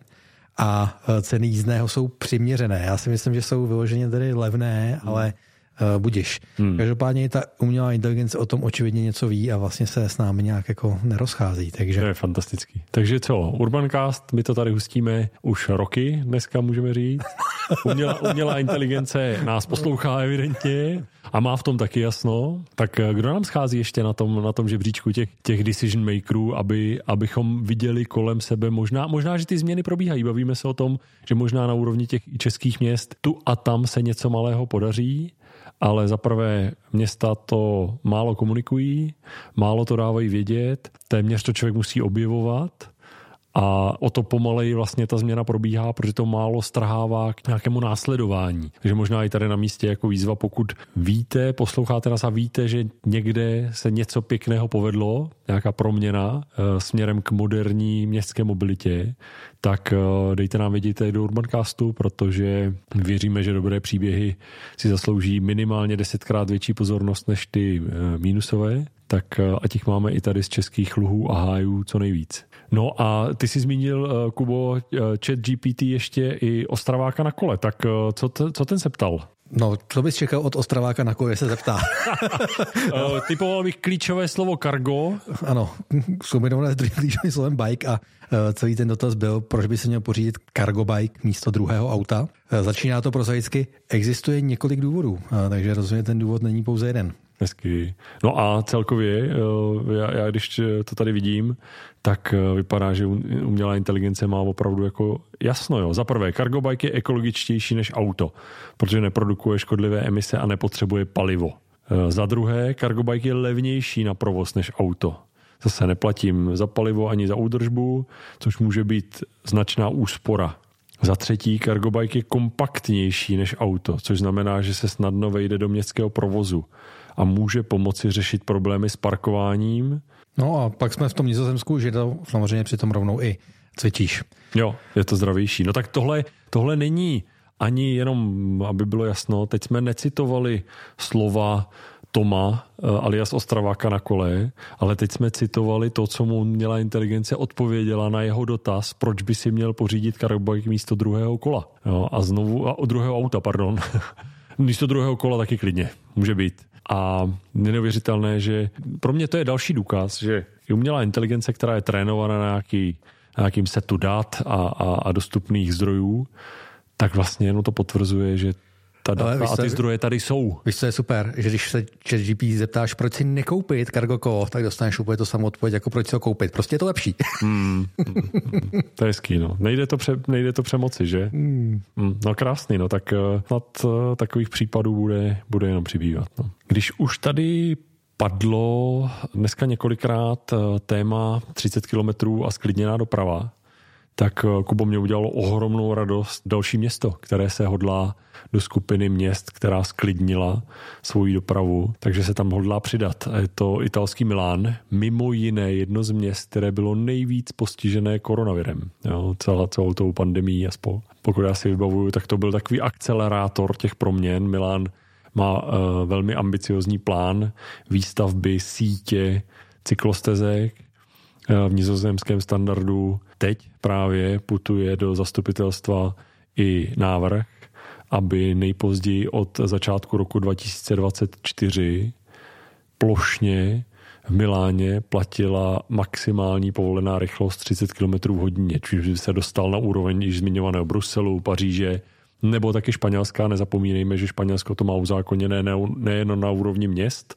a e, ceny jízdného jsou přiměřené. Já si myslím, že jsou vyloženě tedy levné, ale uh, budiš. Hmm. Každopádně ta umělá inteligence o tom očividně něco ví a vlastně se s námi nějak jako nerozchází. Takže... To je fantastický. Takže co, Urbancast, my to tady hustíme už roky, dneska můžeme říct. Umělá, umělá inteligence nás poslouchá evidentně a má v tom taky jasno. Tak eh, kdo nám schází ještě na tom, na tom žebříčku těch, těch decision makerů, aby, abychom viděli kolem sebe, možná, možná, že ty změny probíhají. Bavíme se o tom, že možná na úrovni těch českých měst tu a tam se něco malého podaří, ale za prvé města to málo komunikují, málo to dávají vědět, téměř to člověk musí objevovat a o to pomaleji vlastně ta změna probíhá, protože to málo strhává k nějakému následování. Takže možná i tady na místě jako výzva, pokud víte, posloucháte nás a víte, že někde se něco pěkného povedlo, nějaká proměna e, směrem k moderní městské mobilitě, tak e, dejte nám vědět do Urbancastu, protože věříme, že dobré příběhy si zaslouží minimálně desetkrát větší pozornost než ty e, mínusové, tak ať jich máme i tady z českých luhů a hájů co nejvíc. No a ty jsi zmínil, eh, Kubo, eh, chat GPT ještě i Ostraváka na kole, tak eh, co, t, co ten se ptal? No, co bys čekal od Ostraváka na kole, se zeptá. Typoval bych klíčové slovo cargo. Ano, kombinované s druhým klíčovým slovem bike a celý ten dotaz byl, proč by se měl pořídit cargo bike místo druhého auta. Začíná to prozaicky. Existuje několik důvodů, takže rozhodně ten důvod není pouze jeden. Hezky. No a celkově, já, já když to tady vidím, tak eh, vypadá, že umělá inteligence má opravdu jako jasno. Jo. Za prvé, cargo bike je ekologičtější než auto, protože neprodukuje škodlivé emise a nepotřebuje palivo. Eh, za druhé, cargo bike je levnější na provoz než auto. Zase neplatím za palivo ani za údržbu, což může být značná úspora. Za třetí, cargo bike je kompaktnější než auto, což znamená, že se snadno vejde do městského provozu může pomoci řešit problémy s parkováním, No a pak jsme v tom Nizozemsku, že to samozřejmě přitom rovnou i cvičíš. Jo, je to zdravější. No tak tohle, tohle není ani jenom, aby bylo jasno, teď jsme necitovali slova Toma eh, alias Ostraváka na kole, ale teď jsme citovali to, co mu měla inteligence odpověděla na jeho dotaz, proč by si měl pořídit karabajk místo druhého kola. Jo, a znovu, a druhého auta, pardon. místo druhého kola taky klidně, může být. A neuvěřitelné, že pro mě to je další důkaz, že umělá inteligence, která je trénovaná na nějaký, na nějakým setu dat a, a, a dostupných zdrojů, tak vlastně jenom to potvrzuje, že ta data a ty zdroje tady jsou. Víš, co je super, že když se ChatGPT zeptáš, proč si nekoupit cargo tak dostaneš úplně to samou odpověď, jako proč si ho koupit. Prostě je to lepší. Hmm, to je hezký, no. Nejde to, pře, nejde to přemoci, že? Hmm. Hmm, no krásný, no. Tak uh, snad uh, takových případů bude, bude jenom přibývat. No. Když už tady padlo dneska několikrát uh, téma 30 kilometrů a sklidněná doprava, tak Kubo mě udělalo ohromnou radost další město, které se hodlá do skupiny měst, která sklidnila svoji dopravu, takže se tam hodlá přidat. Je to italský Milán, mimo jiné jedno z měst, které bylo nejvíc postižené koronavirem, jo, celá, celou tou pandemí a spol. Pokud já si vybavuju, tak to byl takový akcelerátor těch proměn. Milán má uh, velmi ambiciozní plán výstavby sítě cyklostezek v nizozemském standardu. Teď právě putuje do zastupitelstva i návrh aby nejpozději od začátku roku 2024 plošně v Miláně platila maximální povolená rychlost 30 km hodině, čímž by se dostal na úroveň již zmiňovaného Bruselu, Paříže, nebo taky Španělská. Nezapomínejme, že Španělsko to má uzákoněné nejen na úrovni měst,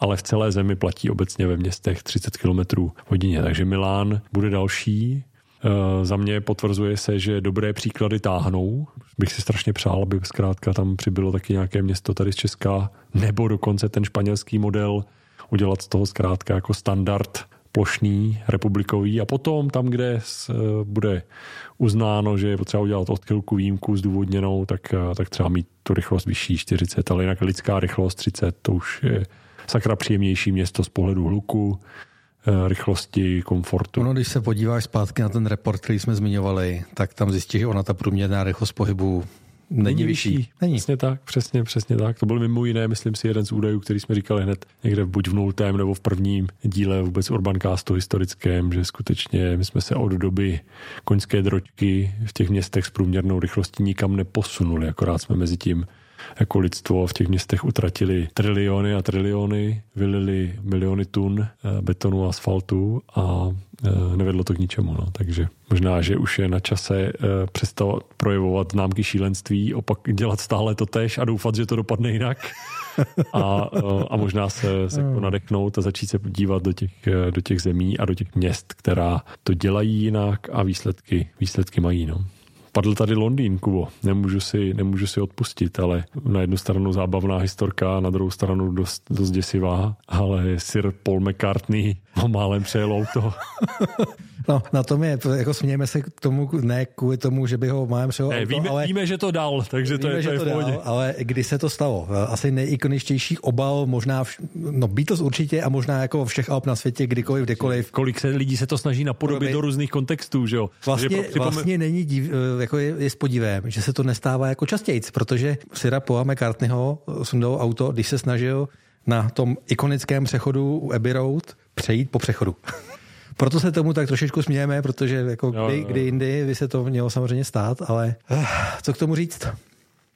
ale v celé zemi platí obecně ve městech 30 km hodině. Takže Milán bude další Eh, za mě potvrzuje se, že dobré příklady táhnou. Bych si strašně přál, aby zkrátka tam přibylo taky nějaké město tady z Česka, nebo dokonce ten španělský model udělat z toho zkrátka jako standard plošný, republikový a potom tam, kde eh, bude uznáno, že je potřeba udělat odchylku výjimku zdůvodněnou, tak, eh, tak třeba mít tu rychlost vyšší 40, ale jinak lidská rychlost 30, to už je sakra příjemnější město z pohledu hluku, Eh, rychlosti, komfortu. Ono, když se podíváš zpátky na ten report, který jsme zmiňovali, tak tam zjistíš, že ona ta průměrná rychlost pohybu není, není vyšší. Není. Přesně tak, přesně, přesně tak. To byl mimo jiné, myslím si, jeden z údajů, který jsme říkali hned někde buď v nultém nebo v prvním díle vůbec Urbancastu historickém, že skutečně my jsme se od doby koňské dročky v těch městech s průměrnou rychlostí nikam neposunuli, akorát jsme mezi tím jako lidstvo v těch městech utratili triliony a triliony, vylili miliony tun eh, betonu a asfaltu a eh, nevedlo to k ničemu. No. Takže možná, že už je na čase eh, přestat projevovat známky šílenství, opak dělat stále to tež a doufat, že to dopadne jinak. A, a možná se, se jako nadechnout a začít se podívat do těch, do těch zemí a do těch měst, která to dělají jinak a výsledky, výsledky mají. No. Padl tady Londýn, Kubo. Nemůžu si, nemůžu si odpustit, ale na jednu stranu zábavná historka, na druhou stranu dost, dost děsivá, ale Sir Paul McCartney málem přejel auto. No, na tom je, jako smějeme se k tomu, ne kvůli tomu, že by ho máme přeho ne, víme, ale... Víme, že to dal, takže víme, to je, to je to dal, ale kdy se to stalo? Asi nejikoničtější obal, možná, v, no Beatles určitě a možná jako všech Alp na světě, kdykoliv, kdekoliv. Kolik se lidí se to snaží napodobit do různých kontextů, že jo? Vlastně, že pro, vlastně není div, jako je, je s podívem, že se to nestává jako častějc, protože Sira Paula McCartneyho sundal auto, když se snažil na tom ikonickém přechodu u Abbey Road přejít po přechodu. Proto se tomu tak trošičku smějeme, protože jako jo, kdy, jo. kdy jindy by se to mělo samozřejmě stát, ale uh, co k tomu říct?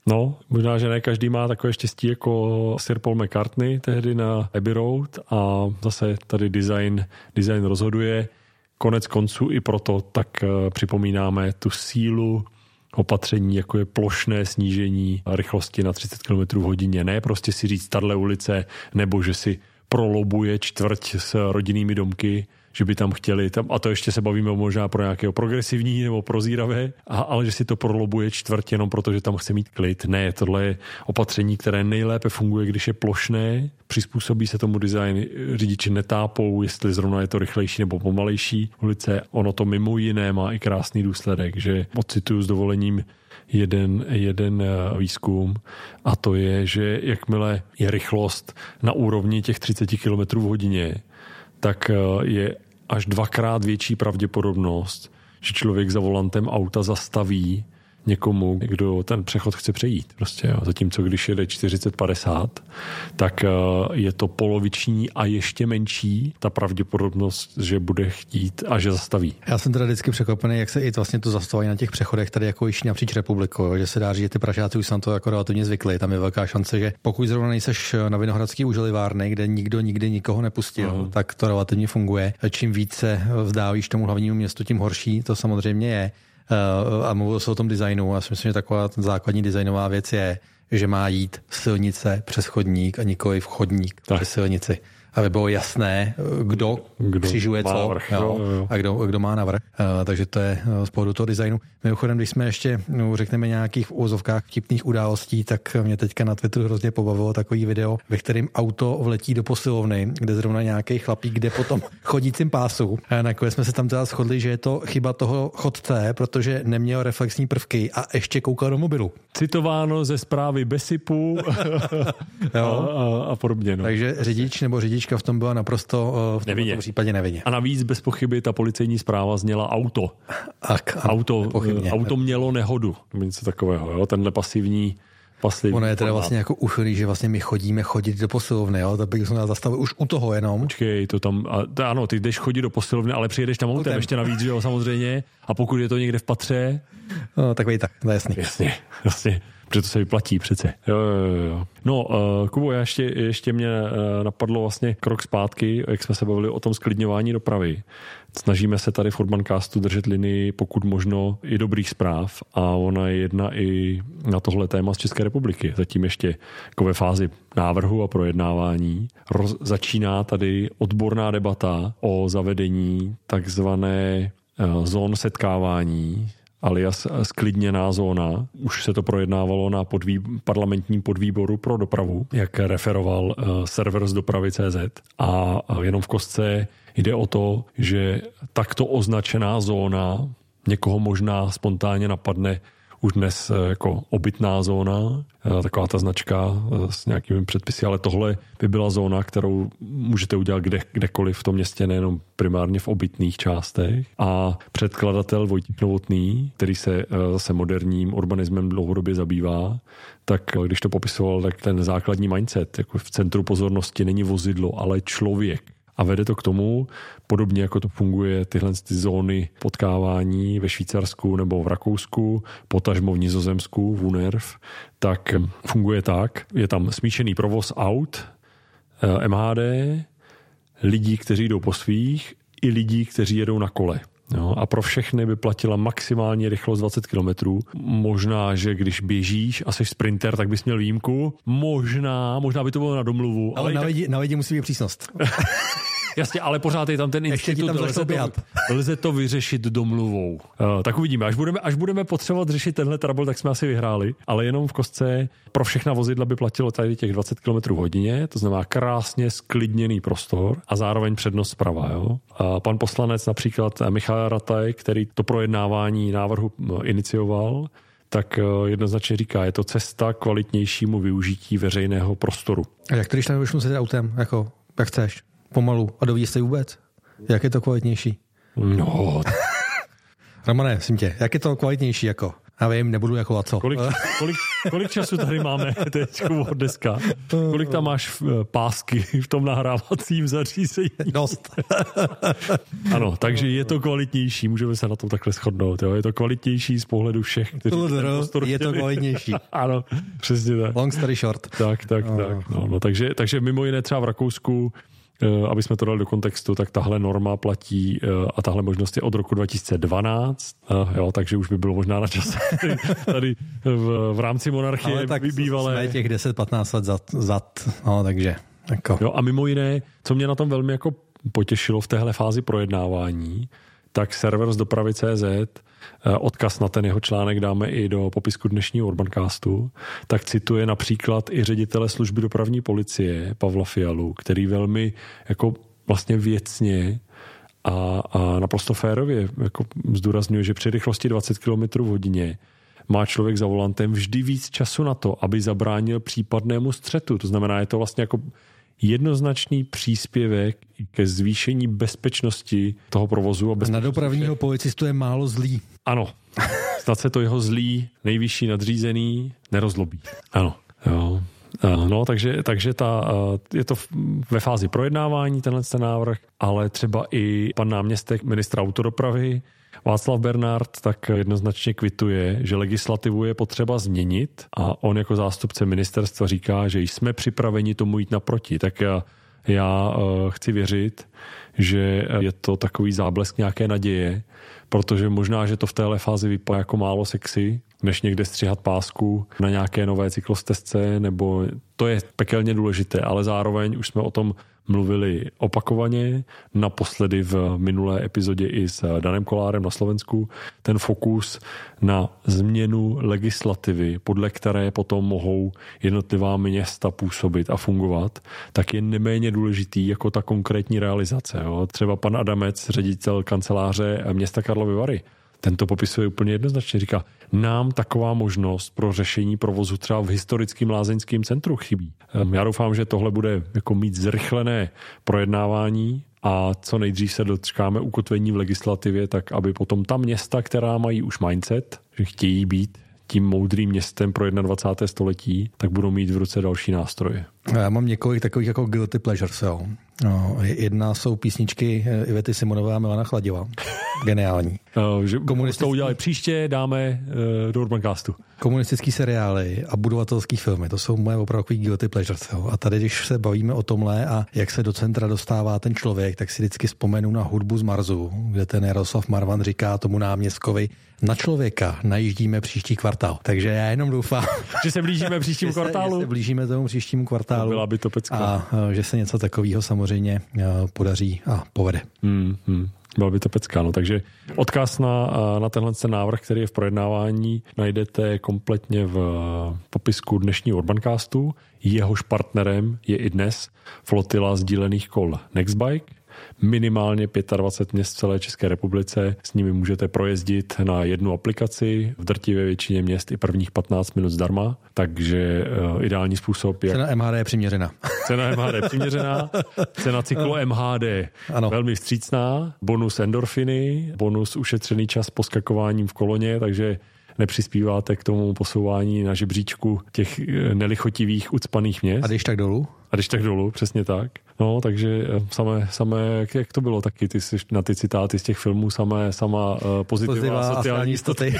No, možná, že ne každý má takové štěstí jako Sir Paul McCartney tehdy na Abbey Road a zase tady design, design rozhoduje. Konec konců i proto tak uh, připomínáme tu sílu opatření, jako je plošné snížení rychlosti na 30 km v hodině. Ne prostě si říct tahle ulice, nebo že si prolobuje čtvrť s rodinnými domky, že by tam chtěli, tam, a to ještě se bavíme možná pro nějakého progresivní nebo prozíravé, a, ale že si to prolobuje čtvrt jenom proto, že tam chce mít klid. Ne, tohle je opatření, které nejlépe funguje, když je plošné, přizpůsobí se tomu design, řidiči netápou, jestli zrovna je to rychlejší nebo pomalejší ulice. Ono to mimo jiné má i krásný důsledek, že ocituju s dovolením jeden, jeden eh, výzkum a to je, že jakmile je rychlost na úrovni těch 30 km v hodině, tak eh, je až dvakrát větší pravděpodobnost, že člověk za volantem auta zastaví někomu, kdo ten přechod chce přejít. Prostě, jo. Zatímco když jede 40-50, tak eh, je to poloviční a ještě menší ta pravděpodobnost, že bude chtít a že zastaví. Já jsem teda vždycky překvapený, jak se i vlastně to zastavování na těch přechodech tady jako již napříč republikou, že se dá říct, že ty Pražáci už jsou na to jako relativně zvykli. Tam je velká šance, že pokud zrovna nejseš na Vinohradský uželivárny, kde nikdo nikdy nikoho nepustil, uh-huh. tak to relativně funguje. Čím více vzdávíš tomu hlavnímu městu, tím horší to samozřejmě je. Eh, a mluvil se o tom designu. Já si myslím, že taková základní designová věc je, že má jít silnice přes chodník a nikoli v chodník tak. přes silnici aby bylo jasné, kdo, kdo křižuje co navrch, jo, jo, a kdo, kdo má navrh. Uh, takže to je z pohledu toho designu. Mimochodem, když jsme ještě, no, řekneme, nějakých úzovkách vtipných událostí, tak mě teďka na Twitteru hrozně pobavilo takový video, ve kterém auto vletí do posilovny, kde zrovna nějaký chlapík jde potom chodícím pásu. A nakonec jsme se tam teda shodli, že je to chyba toho chodce, protože neměl reflexní prvky a ještě koukal do mobilu. Citováno ze zprávy Besipu a, a, a podobně. No. Takže řidič nebo řidička v tom byla naprosto v tomto případě nevině. A navíc bez pochyby ta policejní zpráva zněla auto. Ak, auto, auto mělo nehodu, něco takového, jo? tenhle pasivní pasivní. Ono je teda vlastně jako uchylý, že vlastně my chodíme chodit do posilovny, jo? tak bych se zastavil už u toho jenom. Počkej, to tam, a, to, ano, ty jdeš chodit do posilovny, ale přijedeš tam autem ještě navíc, že jo, samozřejmě, a pokud je to někde v patře. No, tak tak, to je jasný. Jasně, jasně protože to se vyplatí přece. Jo, jo, jo. No, uh, Kubo, já ještě, ještě mě uh, napadlo vlastně krok zpátky, jak jsme se bavili o tom sklidňování dopravy. Snažíme se tady v Urbancastu držet linii pokud možno i dobrých zpráv a ona je jedna i na tohle téma z České republiky. Zatím ještě jako ve fázi návrhu a projednávání. Roz, začíná tady odborná debata o zavedení takzvané uh, zón setkávání alias sklidněná zóna. Už se to projednávalo na podvý, parlamentním podvýboru pro dopravu, jak referoval uh, server z dopravy CZ. A jenom v kostce jde o to, že takto označená zóna někoho možná spontánně napadne už dnes eh, jako obytná zóna, eh, taková ta značka eh, s nějakými předpisy, ale tohle by byla zóna, kterou můžete udělat kde, kdekoliv v tom městě, nejenom primárně v obytných částech. A předkladatel Vojtík Novotný, který se zase moderním urbanismem dlouhodobě zabývá, tak když to popisoval, tak ten základní mindset, jako v centru pozornosti není vozidlo, ale člověk a vede to k tomu, podobně jako to funguje tyhle ty zóny potkávání ve Švýcarsku nebo v Rakousku, potažmo v Nizozemsku, v UNERV, tak funguje tak, je tam smíšený provoz aut, eh, MHD, lidí, kteří jdou po svých, i lidí, kteří jedou na kole. Jo, a pro všechny by platila maximální rychlost 20 km. Možná, že když běžíš a jsi sprinter, tak bys měl výjimku. Možná, možná by to bylo na domluvu. Ale, ale na, lidi, tak... na lidi musí být přísnost. Jasně, ale pořád je tam ten institut, tam lze, to, lze to vyřešit domluvou. Uh, tak uvidíme, až budeme, až budeme potřebovat řešit tenhle trouble, tak jsme asi vyhráli, ale jenom v kostce pro všechna vozidla by platilo tady těch 20 km hodině, to znamená krásně sklidněný prostor a zároveň přednost zprava. Jo? A pan poslanec například Michal Rataj, který to projednávání návrhu inicioval, tak jednoznačně říká, je to cesta kvalitnějšímu využití veřejného prostoru. A jak to, když tam nebudeš muset autem, jako, jak chceš? Pomalu a dovíš se vůbec? Jak je to kvalitnější? No. Romane, myslím tě, jak je to kvalitnější jako? Já vím, nebudu jako a co. Kolik, kolik, kolik času tady máme teď od dneska? Kolik tam máš eh, pásky v tom nahrávacím zařízení? Dost. ano, takže je to kvalitnější, můžeme se na to takhle shodnout. Jo? Je to kvalitnější z pohledu všech, kteří Je to kvalitnější. ano, přesně tak. Long story short. Tak, tak, no. tak. No, no, takže, takže mimo jiné třeba v Rakousku aby jsme to dali do kontextu, tak tahle norma platí eh, a tahle možnost je od roku 2012, eh, jo, takže už by bylo možná na čase tady v, v rámci monarchie Ale tak bývalé. Jsme těch 10-15 let zad, zad no, takže jako. Jo, a mimo jiné, co mě na tom velmi jako potěšilo v téhle fázi projednávání, tak server z dopravy CZ Eh, odkaz na ten jeho článek dáme i do popisku dnešního Urbancastu, tak cituje například i ředitele služby dopravní policie Pavla Fialu, který velmi jako vlastně věcně a, a naprosto férově jako zdůrazňuje, že při rychlosti 20 km v hodině má člověk za volantem vždy víc času na to, aby zabránil případnému střetu. To znamená, je to vlastně jako jednoznačný příspěvek ke zvýšení bezpečnosti toho provozu. A Na dopravního policistu je málo zlý. Ano. Snad se to jeho zlý, nejvyšší nadřízený nerozlobí. Ano. Jo. No, takže, takže ta, je to ve fázi projednávání tenhle ten návrh, ale třeba i pan náměstek ministra autodopravy Václav Bernard tak jednoznačně kvituje, že legislativu je potřeba změnit a on jako zástupce ministerstva říká, že jsme připraveni tomu jít naproti. Tak já, já chci věřit, že je to takový záblesk nějaké naděje, protože možná, že to v téhle fázi vypadá jako málo sexy, než někde stříhat pásku na nějaké nové cyklostezce, nebo to je pekelně důležité, ale zároveň už jsme o tom mluvili opakovaně, naposledy v minulé epizodě i s Danem Kolárem na Slovensku, ten fokus na změnu legislativy, podle které potom mohou jednotlivá města působit a fungovat, tak je neméně důležitý jako ta konkrétní realizace. Jo. Třeba pan Adamec, ředitel kanceláře města Karlovy Vary, ten to popisuje úplně jednoznačně. Říká, nám taková možnost pro řešení provozu třeba v historickém lázeňském centru chybí. Já doufám, že tohle bude jako mít zrychlené projednávání a co nejdřív se dočkáme ukotvení v legislativě, tak aby potom ta města, která mají už mindset, že chtějí být tím moudrým městem pro 21. století, tak budou mít v ruce další nástroje. Já mám několik takových jako guilty pleasures. Jo. No, jedna jsou písničky eh, Ivety Simonové a Milana Chladiva. Geniální. Uh, že Komunistický... to udělali příště, dáme uh, do Urbancastu. Komunistický seriály a budovatelský filmy, to jsou moje opravdu guilty pleasures. Jo. A tady, když se bavíme o tomhle a jak se do centra dostává ten člověk, tak si vždycky vzpomenu na hudbu z Marzu, kde ten Jaroslav Marvan říká tomu náměstkovi, na člověka najíždíme příští kvartál. Takže já jenom doufám, že se blížíme příštímu kvartálu. Že se blížíme tomu příštímu kvartálu. Byla by to pecka. A že se něco takového samozřejmě podaří a povede. Hmm, hmm. Byla by to pecka. No. Takže odkaz na, na tenhle ten návrh, který je v projednávání, najdete kompletně v popisku dnešního Urbancastu. Jehož partnerem je i dnes flotila sdílených kol Nextbike minimálně 25 měst v celé České republice. S nimi můžete projezdit na jednu aplikaci, v drtivé většině měst i prvních 15 minut zdarma, takže uh, ideální způsob, jak... Cena MHD je přiměřená. Cena MHD je přiměřená, cena cyklo MHD ano. velmi vstřícná, bonus endorfiny, bonus ušetřený čas poskakováním v koloně, takže nepřispíváte k tomu posouvání na žebříčku těch eh, nelichotivých ucpaných měst. A když tak dolů? A když tak dolů, přesně tak. No, takže eh, samé, samé jak, jak to bylo taky, ty jsi na ty citáty z těch filmů, samé, sama uh, pozitiva, pozitiva sociální jistoty.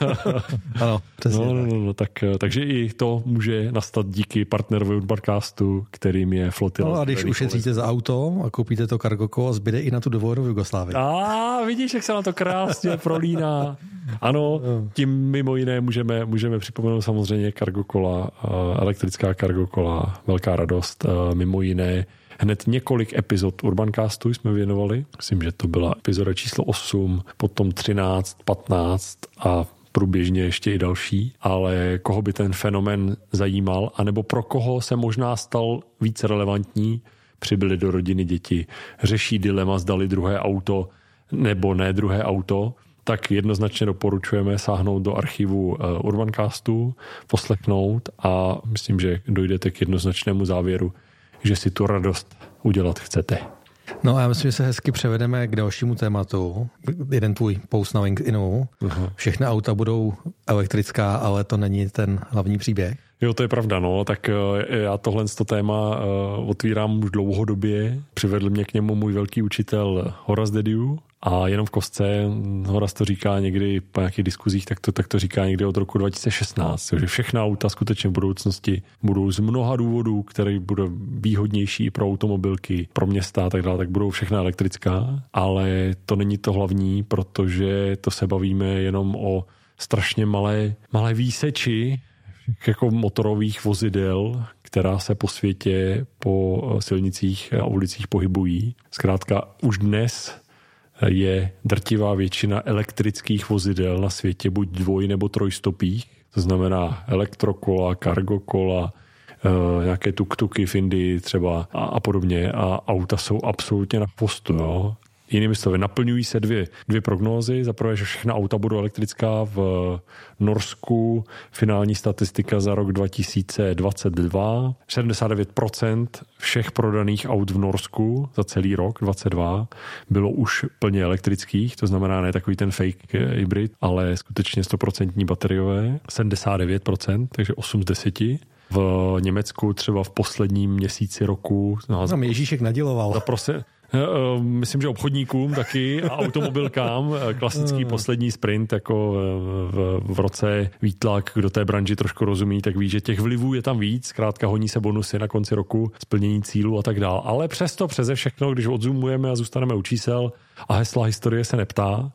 ano, přesně no, no, no, no, tak, takže i to může nastat díky partnerovi Udbarcastu, kterým je Flotila. No a když ušetříte za auto a koupíte to kargoko a zbyde i na tu dovolenou v Jugoslávii. A vidíš, jak se na to krásně prolíná. Ano, tím mimo jiné můžeme, můžeme připomenout samozřejmě kargokola, elektrická kargokola, velká radost, mimo jiné hned několik epizod Urbancastu jsme věnovali. Myslím, že to byla epizoda číslo 8, potom 13, 15 a průběžně ještě i další, ale koho by ten fenomen zajímal, anebo pro koho se možná stal více relevantní, přibyly do rodiny děti, řeší dilema, zdali druhé auto nebo ne druhé auto, tak jednoznačně doporučujeme sáhnout do archivu eh, Urbancastu, poslechnout a myslím, že dojdete k jednoznačnému závěru, že si tu radost udělat chcete. No a já myslím, že se hezky převedeme k dalšímu tématu. Jeden tvůj post na LinkedInu. Všechny auta budou elektrická, ale to není ten hlavní příběh. Jo, to je pravda, no. Tak eh, já tohle to téma eh, otvírám už dlouhodobě. Přivedl mě k němu můj velký učitel Horace Dediu a jenom v kostce, Horace to říká někdy po nějakých diskuzích, tak to, tak to říká někdy od roku 2016, že všechna auta skutečně v budoucnosti budou z mnoha důvodů, které budou výhodnější pro automobilky, pro města a tak dále, tak budou všechna elektrická, ale to není to hlavní, protože to se bavíme jenom o strašně malé, malé výseči jako motorových vozidel, která se po světě po silnicích a ulicích pohybují. Zkrátka už dnes je drtivá většina elektrických vozidel na světě buď dvoj nebo trojstopých, to znamená elektrokola, kargokola, Uh, nějaké tuktuky v Indii třeba a, a podobně a auta jsou absolutně na postu. Jo. Jinými slovy, naplňují se dvě, dvě prognózy. Za prvé, že všechna auta budou elektrická v Norsku. Finální statistika za rok 2022. 79% všech prodaných aut v Norsku za celý rok 2022 bylo už plně elektrických, to znamená ne takový ten fake hybrid, ale skutečně 100% bateriové. 79%, takže 8 z 10 v Německu třeba v posledním měsíci roku. No, Tam Ježíšek naděloval. Zaprose, Eh, eh, myslím, že obchodníkům taky a automobilkám. Eh, klasický poslední sprint jako v, v roce výtlak, kdo té branži trošku rozumí, tak ví, že těch vlivů je tam víc. Zkrátka honí se bonusy na konci roku, splnění cílu a tak dále. Ale přesto přeze všechno, když odzumujeme a zůstaneme u čísel a hesla historie se neptá,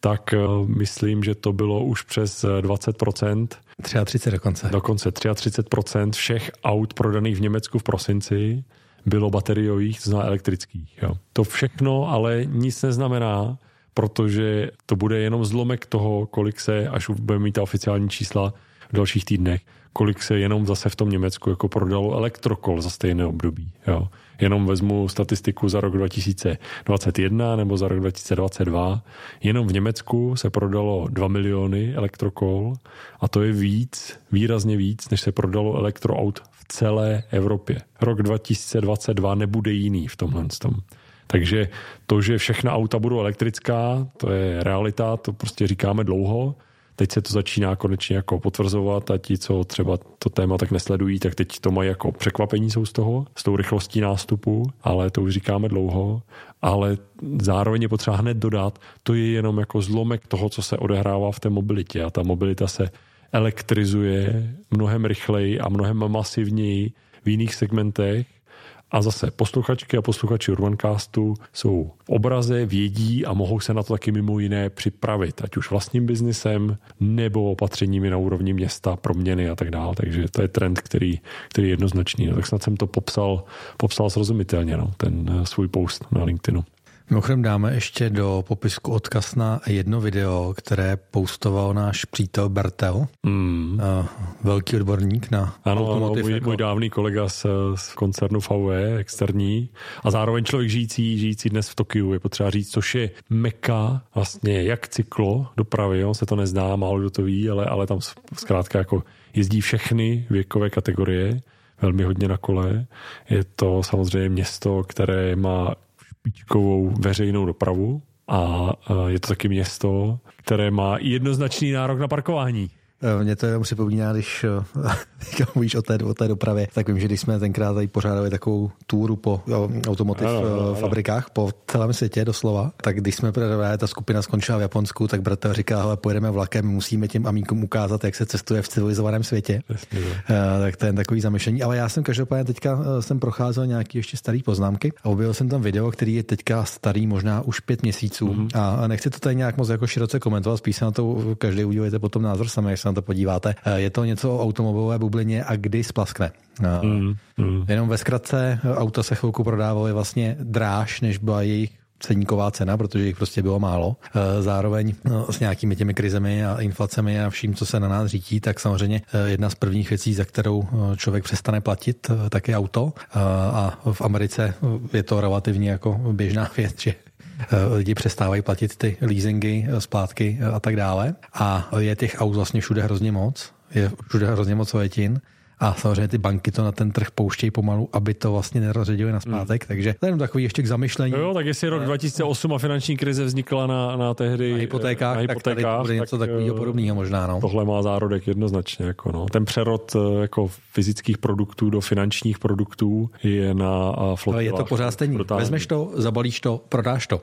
tak myslím, že to bylo už přes 20%. 33 dokonce. Dokonce 33% všech aut prodaných v Německu v prosinci bylo bateriových, to znamená elektrických. Jo. To všechno ale nic neznamená, protože to bude jenom zlomek toho, kolik se, až budeme mít ta oficiální čísla v dalších týdnech, kolik se jenom zase v tom Německu jako prodalo elektrokol za stejné období. Jo. Jenom vezmu statistiku za rok 2021 nebo za rok 2022. Jenom v Německu se prodalo 2 miliony elektrokol a to je víc, výrazně víc, než se prodalo elektroaut celé Evropě. Rok 2022 nebude jiný v tomhle tom. Takže to, že všechna auta budou elektrická, to je realita, to prostě říkáme dlouho. Teď se to začíná konečně jako potvrzovat a ti, co třeba to téma tak nesledují, tak teď to mají jako překvapení jsou z toho, s tou rychlostí nástupu, ale to už říkáme dlouho. Ale zároveň je potřeba hned dodat, to je jenom jako zlomek toho, co se odehrává v té mobilitě a ta mobilita se elektrizuje mnohem rychleji a mnohem masivněji v jiných segmentech. A zase posluchačky a posluchači Urbancastu jsou v obraze, vědí a mohou se na to taky mimo jiné připravit, ať už vlastním biznisem nebo opatřeními na úrovni města, proměny a tak dále. Takže to je trend, který, který je jednoznačný. No, tak snad jsem to popsal, popsal srozumitelně, no, ten svůj post na LinkedInu. Mimochodem dáme ještě do popisku odkaz na jedno video, které postoval náš přítel Bertel, mm. velký odborník na ano, automotiv. Ano, můj, jako... můj dávný kolega z, z koncernu VW, externí, a zároveň člověk žijící, žijící dnes v Tokiu, je potřeba říct, což je meka vlastně jak cyklo dopravy, jo, se to nezná, málo kdo to ví, ale, ale tam zkrátka jako jezdí všechny věkové kategorie, velmi hodně na kole. Je to samozřejmě město, které má špičkovou veřejnou dopravu a je to taky město, které má jednoznačný nárok na parkování. Eh, Mě to jenom připomíná, když eh, mluvíš o té, o té dopravě, tak vím, že když jsme tenkrát tady pořádali takovou túru po automotiv ano, ano, ano. fabrikách po celém světě doslova, tak když jsme právě ta skupina skončila v Japonsku, tak bratr říká, hele, pojedeme vlakem, musíme těm amíkům ukázat, jak se cestuje v civilizovaném světě. Jasně, tak to je takový zamešení. Ale já jsem každopádně teďka jsem procházel nějaký ještě starý poznámky a objevil jsem tam video, který je teďka starý možná už pět měsíců mm-hmm. a nechci to tady nějak moc jako široce komentovat, spíš se na to každý udělejte potom názor sami, na to podíváte. Eh, je to něco o automobilové bublině a kdy splaskne. Mm, mm. Jenom ve zkratce, eh, auta se chvilku prodávaly vlastně dráž, než byla jejich ceníková cena, protože jich prostě bylo málo. Zároveň s nějakými těmi krizemi a inflacemi a vším, co se na nás řítí, tak samozřejmě jedna z prvních věcí, za kterou člověk přestane platit, tak je auto. A v Americe je to relativně jako běžná věc, že Eh, lidi přestávají platit ty leasingy, eh, splátky eh, a tak dále. A je těch aut vlastně všude hrozně moc. Je všude hrozně moc letin. A samozřejmě ty banky to na ten trh pouštějí pomalu, aby to vlastně nerozředili na zpátek. Hmm. Takže to je jenom takový ještě k zamyšlení. Jo, tak jestli rok 2008 a finanční krize vznikla na, na tehdy na hypotékách, na hypotékách tak tady bude něco tak, takového podobného možná. No. Tohle má zárodek jednoznačně. Jako no. Ten přerod jako fyzických produktů do finančních produktů je na flotilách. Ale je to pořád stejný. Vezmeš to, zabalíš to, prodáš to.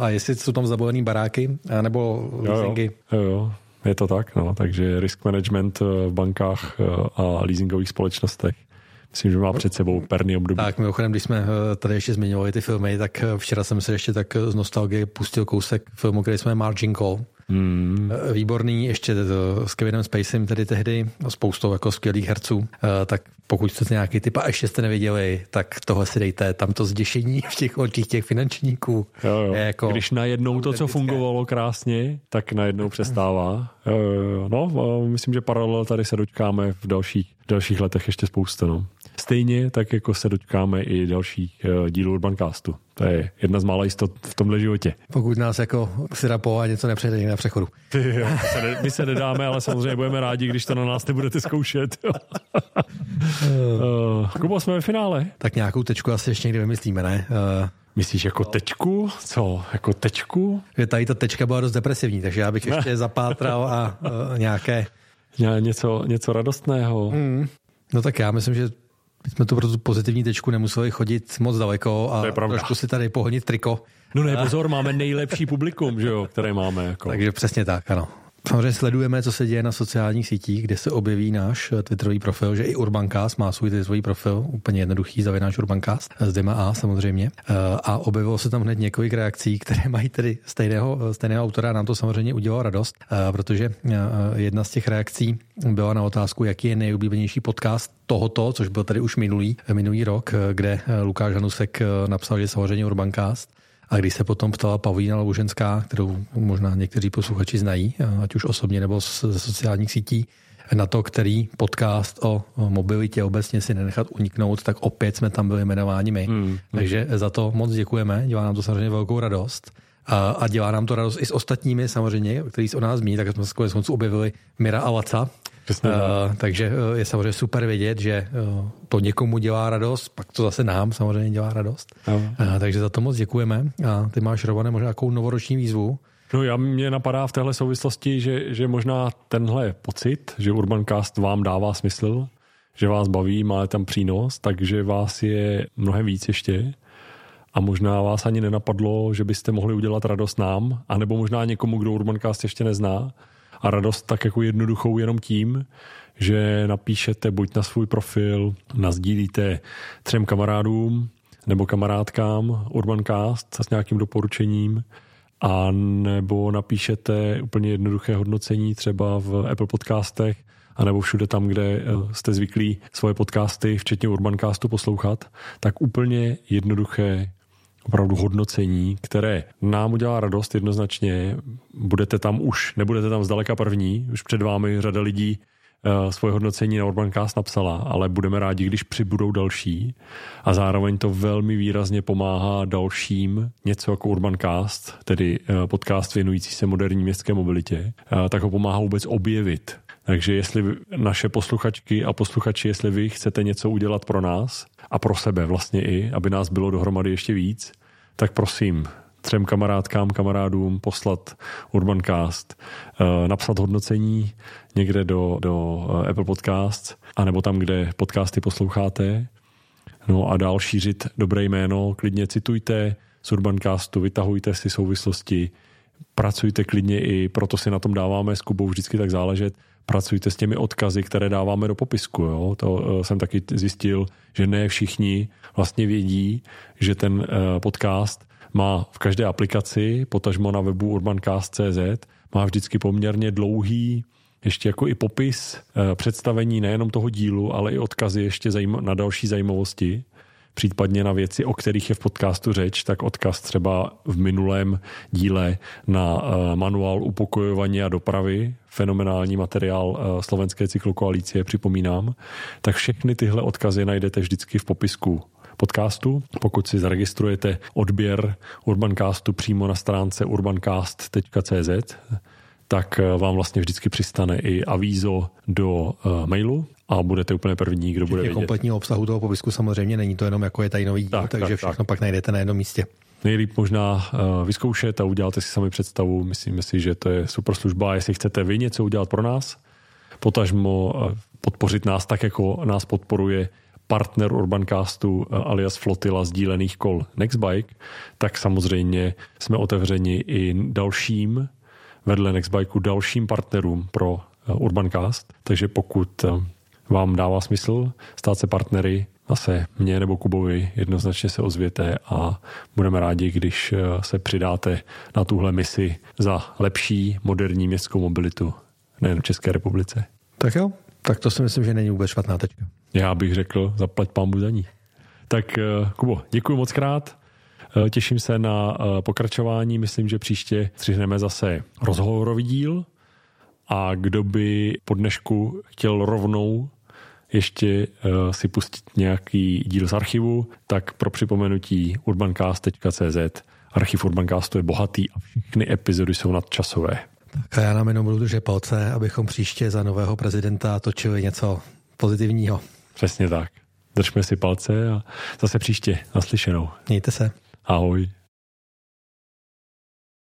A jestli jsou tam zabolený baráky nebo leasingy. Jo, jo. jo je to tak, no, takže risk management eh, v bankách eh, a leasingových společnostech Myslím, že má před sebou perný období. Tak, mimochodem, když jsme eh, tady ještě zmiňovali ty filmy, tak včera jsem se ještě tak z nostalgie pustil kousek filmu, který jsme Margin Call, Hmm. Výborný, ještě s Kevinem Spacem tedy tehdy, spoustou jako skvělých herců, eh, tak pokud chcete nějaký typ a ještě jste neviděli, tak tohle si dejte, tam to zděšení v těch očích těch finančníků. Jo, jo. Je jako Když najednou to, co fungovalo krásně, tak najednou přestává. Jo, jo, jo. No, myslím, že paralel tady se dočkáme v dalších, dalších letech ještě spousta. No. Stejně tak, jako se dočkáme i dalších uh, dílů Urbancastu. To je jedna z mála jistot v tomhle životě. Pokud nás jako Sirapo a něco nepřejde na přechodu. Ty, my se nedáme, ale samozřejmě budeme rádi, když to na nás nebudete zkoušet. uh, Kubo, jsme ve finále. Tak nějakou tečku asi ještě někdy vymyslíme, ne? Uh, Myslíš jako tečku? Co? Jako tečku? Tady ta tečka byla dost depresivní, takže já bych ještě zapátral a uh, nějaké... Ně, něco, něco radostného. Mm. No tak já myslím, že jsme tu pro tu pozitivní tečku nemuseli chodit moc daleko a trošku si tady pohonit triko. No ne, pozor, máme nejlepší publikum, že jo, které máme. Jako. Takže přesně tak, ano. Samozřejmě sledujeme, co se děje na sociálních sítích, kde se objeví náš eh, Twitterový profil, že i Urbancast má svůj Twitterový profil, úplně jednoduchý, zavináš Urbancast, s Dema A samozřejmě. Eh, a objevilo se tam hned několik reakcí, které mají tedy stejného, eh, stejného autora. Nám to samozřejmě udělalo radost, protože jedna z těch reakcí byla na otázku, jaký je nejoblíbenější podcast tohoto, což byl tady už minulý, minulý rok, kde Lukáš Hanusek napsal, že samozřejmě Urbancast. A když se potom ptala Pavlína Louženská, kterou možná někteří posluchači znají, ať už osobně nebo ze sociálních sítí, na to, který podcast o mobilitě obecně si nenechat uniknout, tak opět jsme tam byli jmenováni my. Hmm. Takže za to moc děkujeme, dělá nám to samozřejmě velkou radost. A, a dělá nám to radost i s ostatními samozřejmě, kteří se o nás zmíní, tak jsme se konec objevili Mira a Laca, Přesně, uh, takže uh, je samozřejmě super vědět, že uh, to někomu dělá radost, pak to zase nám samozřejmě dělá radost. Uh, takže za to moc děkujeme. A ty máš, Robane, možná nějakou novoroční výzvu. No já mě napadá v téhle souvislosti, že, že možná tenhle pocit, že Urbancast vám dává smysl, že vás baví, má tam přínos, takže vás je mnohem víc ještě a možná vás ani nenapadlo, že byste mohli udělat radost nám, anebo možná někomu, kdo Urbancast ještě nezná, a radost tak jako jednoduchou jenom tím, že napíšete buď na svůj profil, nazdílíte třem kamarádům nebo kamarádkám Urbancast s nějakým doporučením a nebo napíšete úplně jednoduché hodnocení třeba v Apple podcastech a nebo všude tam, kde eh, jste zvyklí svoje podcasty, včetně Urbancastu, poslouchat, tak úplně jednoduché opravdu hodnocení, které nám udělá radost jednoznačně. Budete tam už, nebudete tam zdaleka první, už před vámi řada lidí uh, svoje hodnocení na Urbancast napsala, ale budeme rádi, když přibudou další a zároveň to velmi výrazně pomáhá dalším, něco jako Urbancast, tedy uh, podcast věnující se moderní městské mobilitě, uh, tak ho pomáhá vůbec objevit. Takže jestli naše posluchačky a posluchači, jestli vy chcete něco udělat pro nás, a pro sebe vlastně i, aby nás bylo dohromady ještě víc, tak prosím, třem kamarádkám, kamarádům poslat Urbancast, eh, napsat hodnocení někde do, do eh, Apple Podcasts, anebo tam, kde podcasty posloucháte. No a dál šířit dobré jméno, klidně citujte z Urbancastu, vytahujte si souvislosti, pracujte klidně i, proto si na tom dáváme s Kubou vždycky tak záležet, pracujte s těmi odkazy, které dáváme do popisku. Jo? To uh, jsem taky zjistil, že ne všichni vlastně vědí, že ten uh, podcast má v každé aplikaci, potažmo na webu urbancast.cz, má vždycky poměrně dlouhý ještě jako i popis uh, představení nejenom toho dílu, ale i odkazy ještě na další zajímavosti případně na věci, o kterých je v podcastu řeč, tak odkaz třeba v minulém díle na eh, manuál upokojování a dopravy, fenomenální materiál eh, slovenské cyklokoalice, připomínám, tak všechny tyhle odkazy najdete vždycky v popisku podcastu. Pokud si zaregistrujete odběr Urbancastu přímo na stránce urbancast.cz, tak eh, vám vlastně vždycky přistane i avízo do mailu a budete úplně první, kdo bude vědět. kompletního obsahu toho popisku samozřejmě není to jenom jako je tady nový díl, tak, takže tak, všechno tak. pak najdete na jednom místě. Nejlíp možná uh, vyzkoušet a uděláte si sami představu. Myslíme si, že to je super služba. Jestli chcete vy něco udělat pro nás, potažmo uh, podpořit nás tak, jako nás podporuje partner Urbancastu uh, alias flotila sdílených kol Nextbike, tak samozřejmě jsme otevřeni i dalším vedle Nextbikeu dalším partnerům pro Urbancast. Takže pokud vám dává smysl stát se partnery, zase mě nebo Kubovi jednoznačně se ozvěte a budeme rádi, když eh, se přidáte na tuhle misi za lepší moderní městskou mobilitu nejen v České republice. Tak jo, tak to si myslím, že není vůbec špatná tečka. Já bych řekl, zaplať pámu za ní. Tak eh, Kubo, děkuji moc krát. Eh, těším se na pokračování. Myslím, že příště střihneme zase rozhovorový díl. A kdo by po dnešku chtěl rovnou ještě uh, si pustit nějaký díl z archivu, tak pro připomenutí urbancast.cz archiv Urbancastu je bohatý a všechny epizody jsou nadčasové. Tak a já nám jenom budu držet palce, abychom příště za nového prezidenta točili něco pozitivního. Přesně tak. Držme si palce a zase příště naslyšenou. Mějte se. Ahoj.